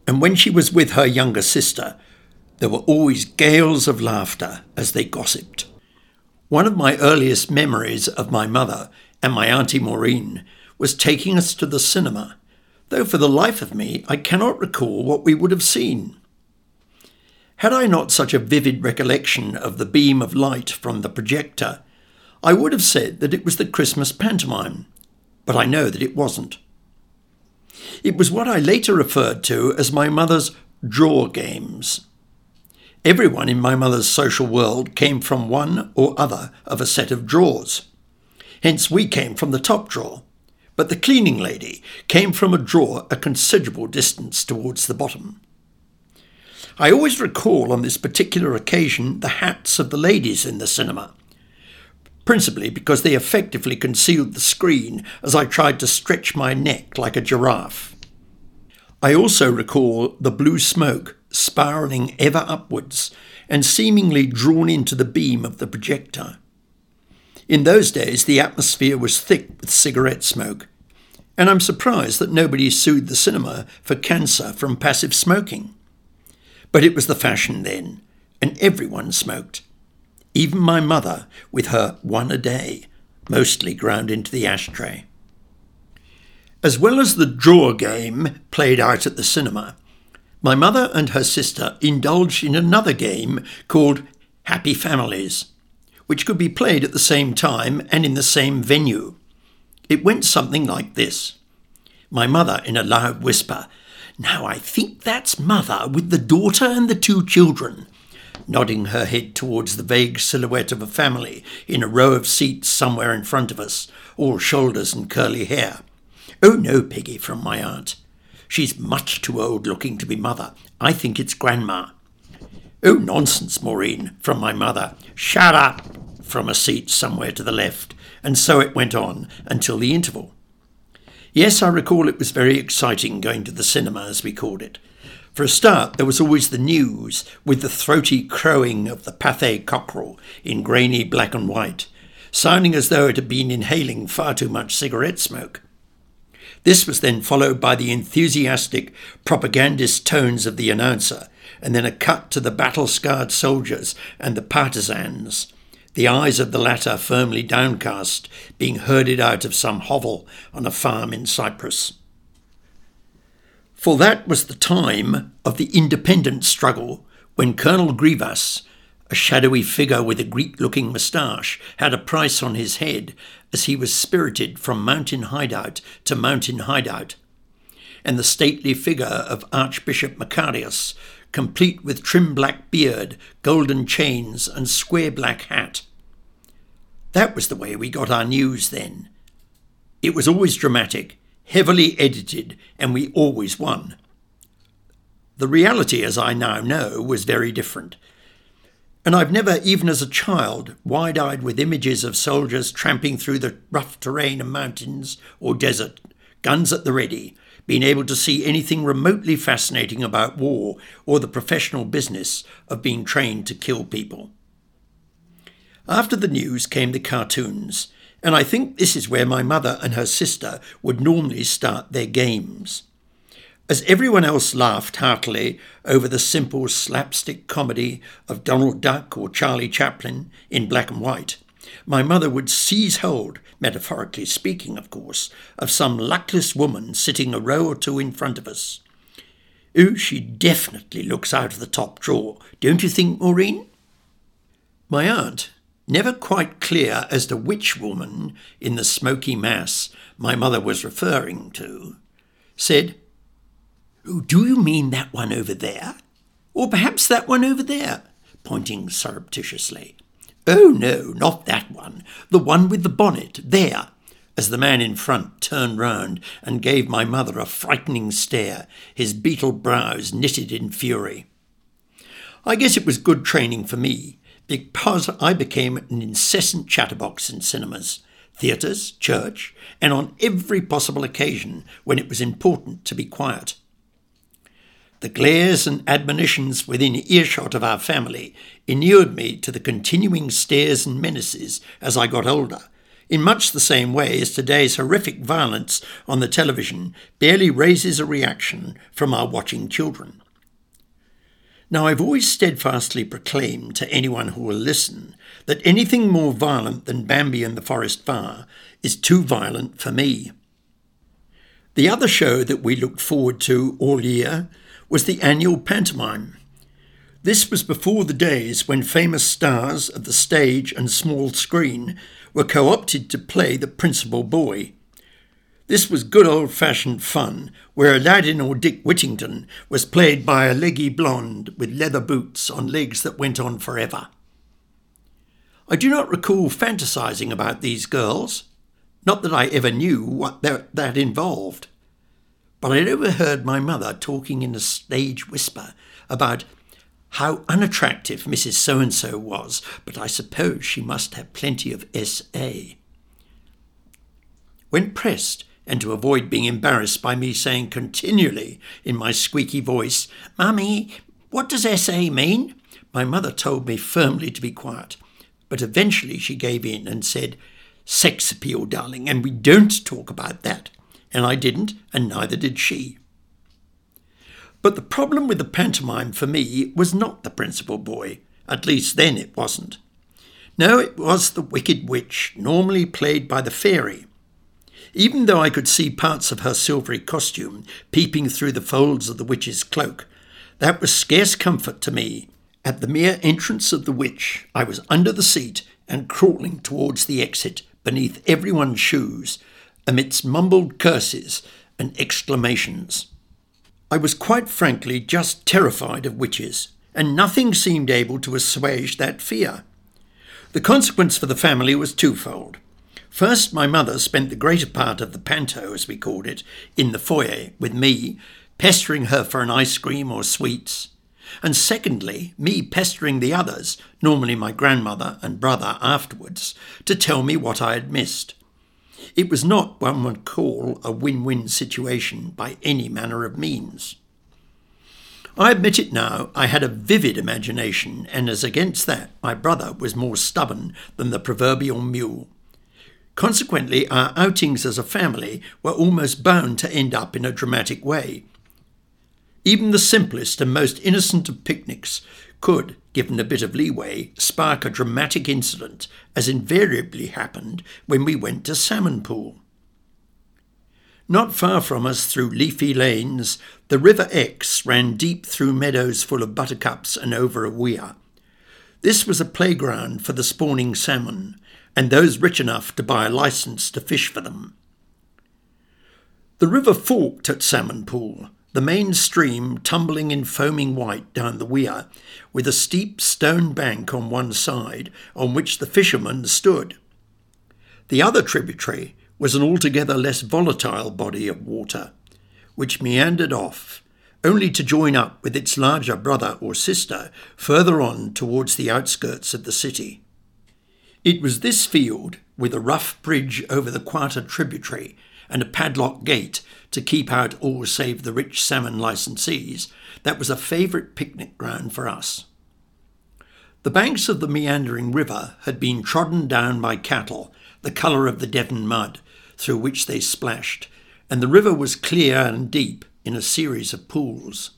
Speaker 1: and when she was with her younger sister, there were always gales of laughter as they gossiped. One of my earliest memories of my mother and my Auntie Maureen was taking us to the cinema, though for the life of me I cannot recall what we would have seen. Had I not such a vivid recollection of the beam of light from the projector, I would have said that it was the Christmas pantomime, but I know that it wasn't. It was what I later referred to as my mother's draw games. Everyone in my mother's social world came from one or other of a set of drawers. Hence, we came from the top drawer, but the cleaning lady came from a drawer a considerable distance towards the bottom. I always recall on this particular occasion the hats of the ladies in the cinema, principally because they effectively concealed the screen as I tried to stretch my neck like a giraffe. I also recall the blue smoke spiralling ever upwards and seemingly drawn into the beam of the projector. In those days, the atmosphere was thick with cigarette smoke, and I'm surprised that nobody sued the cinema for cancer from passive smoking. But it was the fashion then, and everyone smoked even my mother with her one a day, mostly ground into the ashtray. As well as the draw game played out at the cinema, my mother and her sister indulged in another game called Happy Families, which could be played at the same time and in the same venue. It went something like this My mother, in a loud whisper, Now I think that's mother with the daughter and the two children nodding her head towards the vague silhouette of a family in a row of seats somewhere in front of us, all shoulders and curly hair. Oh no, Peggy, from my aunt. She's much too old looking to be mother. I think it's grandma. Oh, nonsense, Maureen, from my mother. Shut up, from a seat somewhere to the left. And so it went on until the interval. Yes, I recall it was very exciting going to the cinema, as we called it. For a start, there was always the news with the throaty crowing of the Pathé cockerel in grainy black and white, sounding as though it had been inhaling far too much cigarette smoke. This was then followed by the enthusiastic propagandist tones of the announcer, and then a cut to the battle scarred soldiers and the partisans, the eyes of the latter firmly downcast, being herded out of some hovel on a farm in Cyprus. For that was the time of the independence struggle when Colonel Grivas, a shadowy figure with a Greek looking moustache, had a price on his head as he was spirited from mountain hideout to mountain hideout, and the stately figure of Archbishop Makarios, complete with trim black beard, golden chains, and square black hat. That was the way we got our news then. It was always dramatic, heavily edited, and we always won. The reality, as I now know, was very different. And I've never, even as a child, wide eyed with images of soldiers tramping through the rough terrain of mountains or desert, guns at the ready, been able to see anything remotely fascinating about war or the professional business of being trained to kill people. After the news came the cartoons, and I think this is where my mother and her sister would normally start their games. As everyone else laughed heartily over the simple slapstick comedy of Donald Duck or Charlie Chaplin in black and white, my mother would seize hold, metaphorically speaking, of course, of some luckless woman sitting a row or two in front of us. Oh, she definitely looks out of the top drawer, don't you think, Maureen? My aunt, Never quite clear as to which woman in the smoky mass my mother was referring to, said, Do you mean that one over there? Or perhaps that one over there? pointing surreptitiously. Oh, no, not that one. The one with the bonnet, there, as the man in front turned round and gave my mother a frightening stare, his beetle brows knitted in fury. I guess it was good training for me, because I became an incessant chatterbox in cinemas, theatres, church, and on every possible occasion when it was important to be quiet. The glares and admonitions within earshot of our family inured me to the continuing stares and menaces as I got older, in much the same way as today's horrific violence on the television barely raises a reaction from our watching children. Now, I've always steadfastly proclaimed to anyone who will listen that anything more violent than Bambi and the Forest Fire is too violent for me. The other show that we looked forward to all year was the annual pantomime. This was before the days when famous stars of the stage and small screen were co opted to play the principal boy. This was good old fashioned fun, where Aladdin or Dick Whittington was played by a leggy blonde with leather boots on legs that went on forever. I do not recall fantasizing about these girls, not that I ever knew what that, that involved. But I'd overheard my mother talking in a stage whisper about how unattractive Mrs. So and so was, but I suppose she must have plenty of SA. When pressed, and to avoid being embarrassed by me saying continually in my squeaky voice, Mummy, what does SA mean? My mother told me firmly to be quiet, but eventually she gave in and said, Sex appeal, darling, and we don't talk about that. And I didn't, and neither did she. But the problem with the pantomime for me was not the principal boy, at least then it wasn't. No, it was the Wicked Witch, normally played by the fairy. Even though I could see parts of her silvery costume peeping through the folds of the witch's cloak, that was scarce comfort to me. At the mere entrance of the witch, I was under the seat and crawling towards the exit beneath everyone's shoes, amidst mumbled curses and exclamations. I was quite frankly just terrified of witches, and nothing seemed able to assuage that fear. The consequence for the family was twofold. First, my mother spent the greater part of the panto, as we called it, in the foyer with me, pestering her for an ice cream or sweets. And secondly, me pestering the others, normally my grandmother and brother afterwards, to tell me what I had missed. It was not one would call a win win situation by any manner of means. I admit it now, I had a vivid imagination, and as against that, my brother was more stubborn than the proverbial mule. Consequently, our outings as a family were almost bound to end up in a dramatic way. Even the simplest and most innocent of picnics could, given a bit of leeway, spark a dramatic incident, as invariably happened when we went to Salmon Pool. Not far from us, through leafy lanes, the River Exe ran deep through meadows full of buttercups and over a weir. This was a playground for the spawning salmon, and those rich enough to buy a license to fish for them. The river forked at Salmon Pool, the main stream tumbling in foaming white down the weir, with a steep stone bank on one side on which the fishermen stood. The other tributary was an altogether less volatile body of water, which meandered off, only to join up with its larger brother or sister further on towards the outskirts of the city. It was this field, with a rough bridge over the Quarter tributary and a padlock gate to keep out all save the rich salmon licensees, that was a favourite picnic ground for us. The banks of the meandering river had been trodden down by cattle, the colour of the Devon mud, through which they splashed, and the river was clear and deep in a series of pools.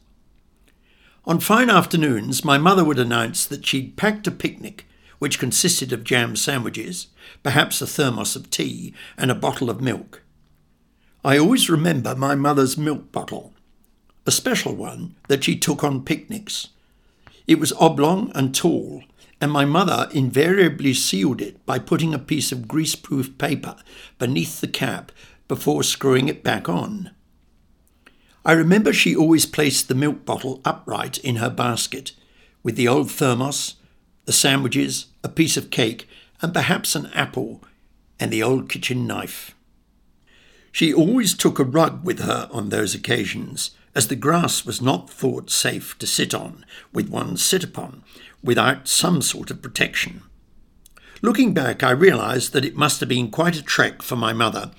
Speaker 1: On fine afternoons, my mother would announce that she'd packed a picnic, which consisted of jam sandwiches, perhaps a thermos of tea, and a bottle of milk. I always remember my mother's milk bottle, a special one that she took on picnics. It was oblong and tall, and my mother invariably sealed it by putting a piece of greaseproof paper beneath the cap before screwing it back on. I remember she always placed the milk bottle upright in her basket, with the old thermos, the sandwiches, a piece of cake, and perhaps an apple, and the old kitchen knife. She always took a rug with her on those occasions, as the grass was not thought safe to sit on, with one sit upon, without some sort of protection. Looking back, I realised that it must have been quite a trek for my mother.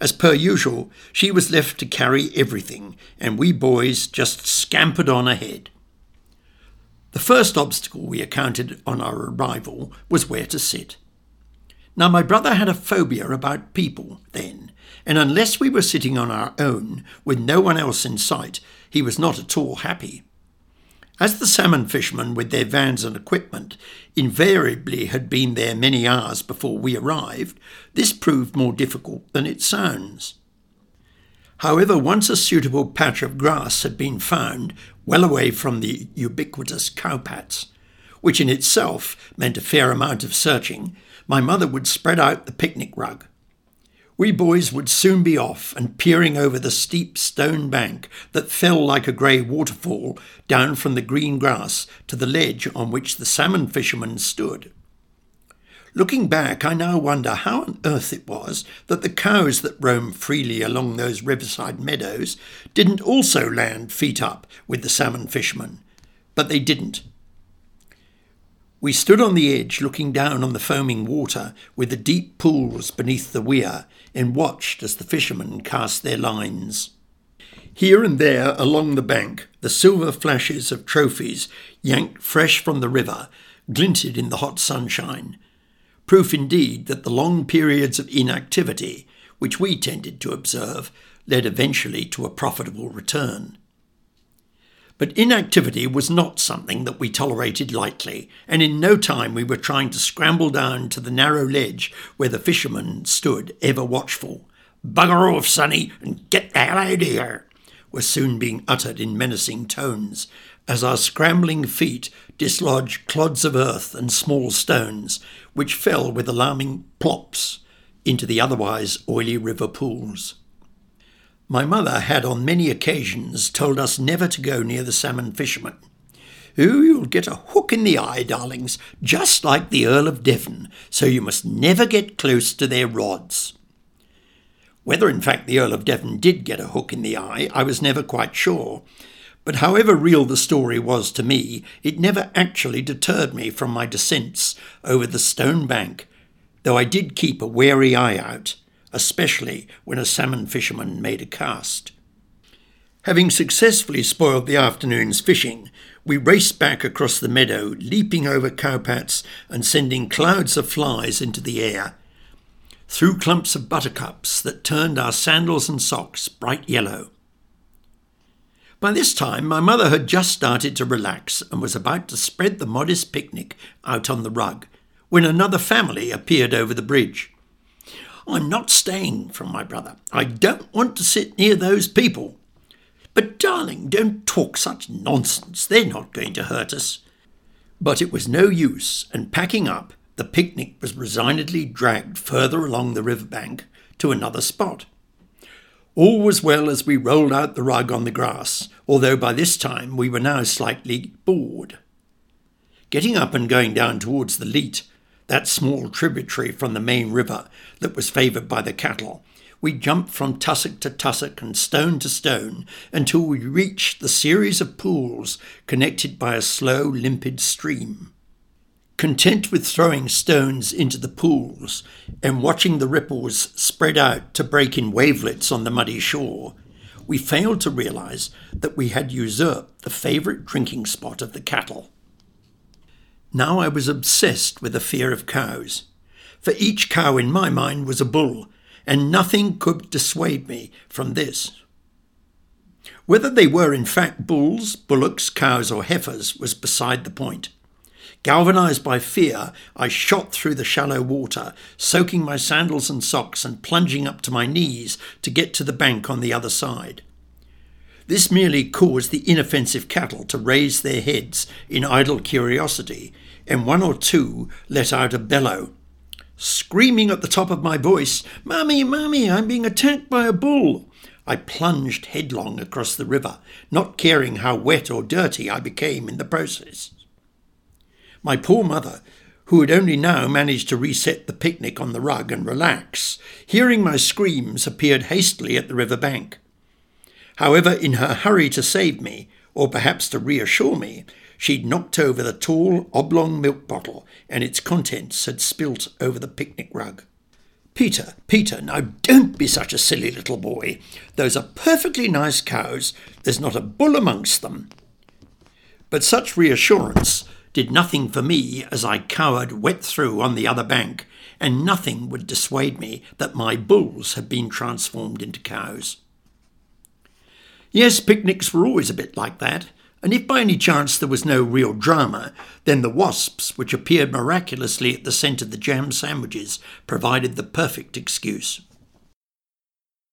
Speaker 1: As per usual, she was left to carry everything, and we boys just scampered on ahead. The first obstacle we encountered on our arrival was where to sit. Now, my brother had a phobia about people then, and unless we were sitting on our own, with no one else in sight, he was not at all happy. As the salmon fishermen, with their vans and equipment, invariably had been there many hours before we arrived, this proved more difficult than it sounds. However, once a suitable patch of grass had been found, well away from the ubiquitous cowpats, which in itself meant a fair amount of searching, my mother would spread out the picnic rug. We boys would soon be off and peering over the steep stone bank that fell like a grey waterfall down from the green grass to the ledge on which the salmon fishermen stood. Looking back, I now wonder how on earth it was that the cows that roam freely along those riverside meadows didn't also land feet up with the salmon fishermen. But they didn't, we stood on the edge looking down on the foaming water with the deep pools beneath the weir and watched as the fishermen cast their lines. Here and there along the bank, the silver flashes of trophies yanked fresh from the river glinted in the hot sunshine, proof indeed that the long periods of inactivity which we tended to observe led eventually to a profitable return. But inactivity was not something that we tolerated lightly, and in no time we were trying to scramble down to the narrow ledge where the fishermen stood, ever watchful. Bugger off, Sonny, and get the hell out of here, were soon being uttered in menacing tones, as our scrambling feet dislodged clods of earth and small stones, which fell with alarming plops into the otherwise oily river pools. My mother had on many occasions told us never to go near the salmon fishermen. Oh, you'll get a hook in the eye, darlings, just like the Earl of Devon, so you must never get close to their rods. Whether, in fact, the Earl of Devon did get a hook in the eye, I was never quite sure. But however real the story was to me, it never actually deterred me from my descents over the stone bank, though I did keep a wary eye out especially when a salmon fisherman made a cast. Having successfully spoiled the afternoon's fishing, we raced back across the meadow, leaping over cowpats and sending clouds of flies into the air, through clumps of buttercups that turned our sandals and socks bright yellow. By this time, my mother had just started to relax and was about to spread the modest picnic out on the rug when another family appeared over the bridge. I'm not staying from my brother. I don't want to sit near those people. But, darling, don't talk such nonsense. They're not going to hurt us. But it was no use, and packing up, the picnic was resignedly dragged further along the river bank to another spot. All was well as we rolled out the rug on the grass, although by this time we were now slightly bored. Getting up and going down towards the Leat, that small tributary from the main river that was favoured by the cattle. We jumped from tussock to tussock and stone to stone until we reached the series of pools connected by a slow, limpid stream. Content with throwing stones into the pools and watching the ripples spread out to break in wavelets on the muddy shore, we failed to realize that we had usurped the favorite drinking spot of the cattle. Now I was obsessed with the fear of cows. For each cow in my mind was a bull, and nothing could dissuade me from this. Whether they were in fact bulls, bullocks, cows, or heifers was beside the point. Galvanized by fear, I shot through the shallow water, soaking my sandals and socks and plunging up to my knees to get to the bank on the other side. This merely caused the inoffensive cattle to raise their heads in idle curiosity and one or two let out a bellow. Screaming at the top of my voice, Mummy, Mummy, I'm being attacked by a bull. I plunged headlong across the river, not caring how wet or dirty I became in the process. My poor mother, who had only now managed to reset the picnic on the rug and relax, hearing my screams, appeared hastily at the river bank. However, in her hurry to save me, or perhaps to reassure me, She'd knocked over the tall, oblong milk bottle, and its contents had spilt over the picnic rug. Peter, Peter, now don't be such a silly little boy. Those are perfectly nice cows. There's not a bull amongst them. But such reassurance did nothing for me as I cowered wet through on the other bank, and nothing would dissuade me that my bulls had been transformed into cows. Yes, picnics were always a bit like that and if by any chance there was no real drama, then the wasps, which appeared miraculously at the scent of the jam sandwiches, provided the perfect excuse.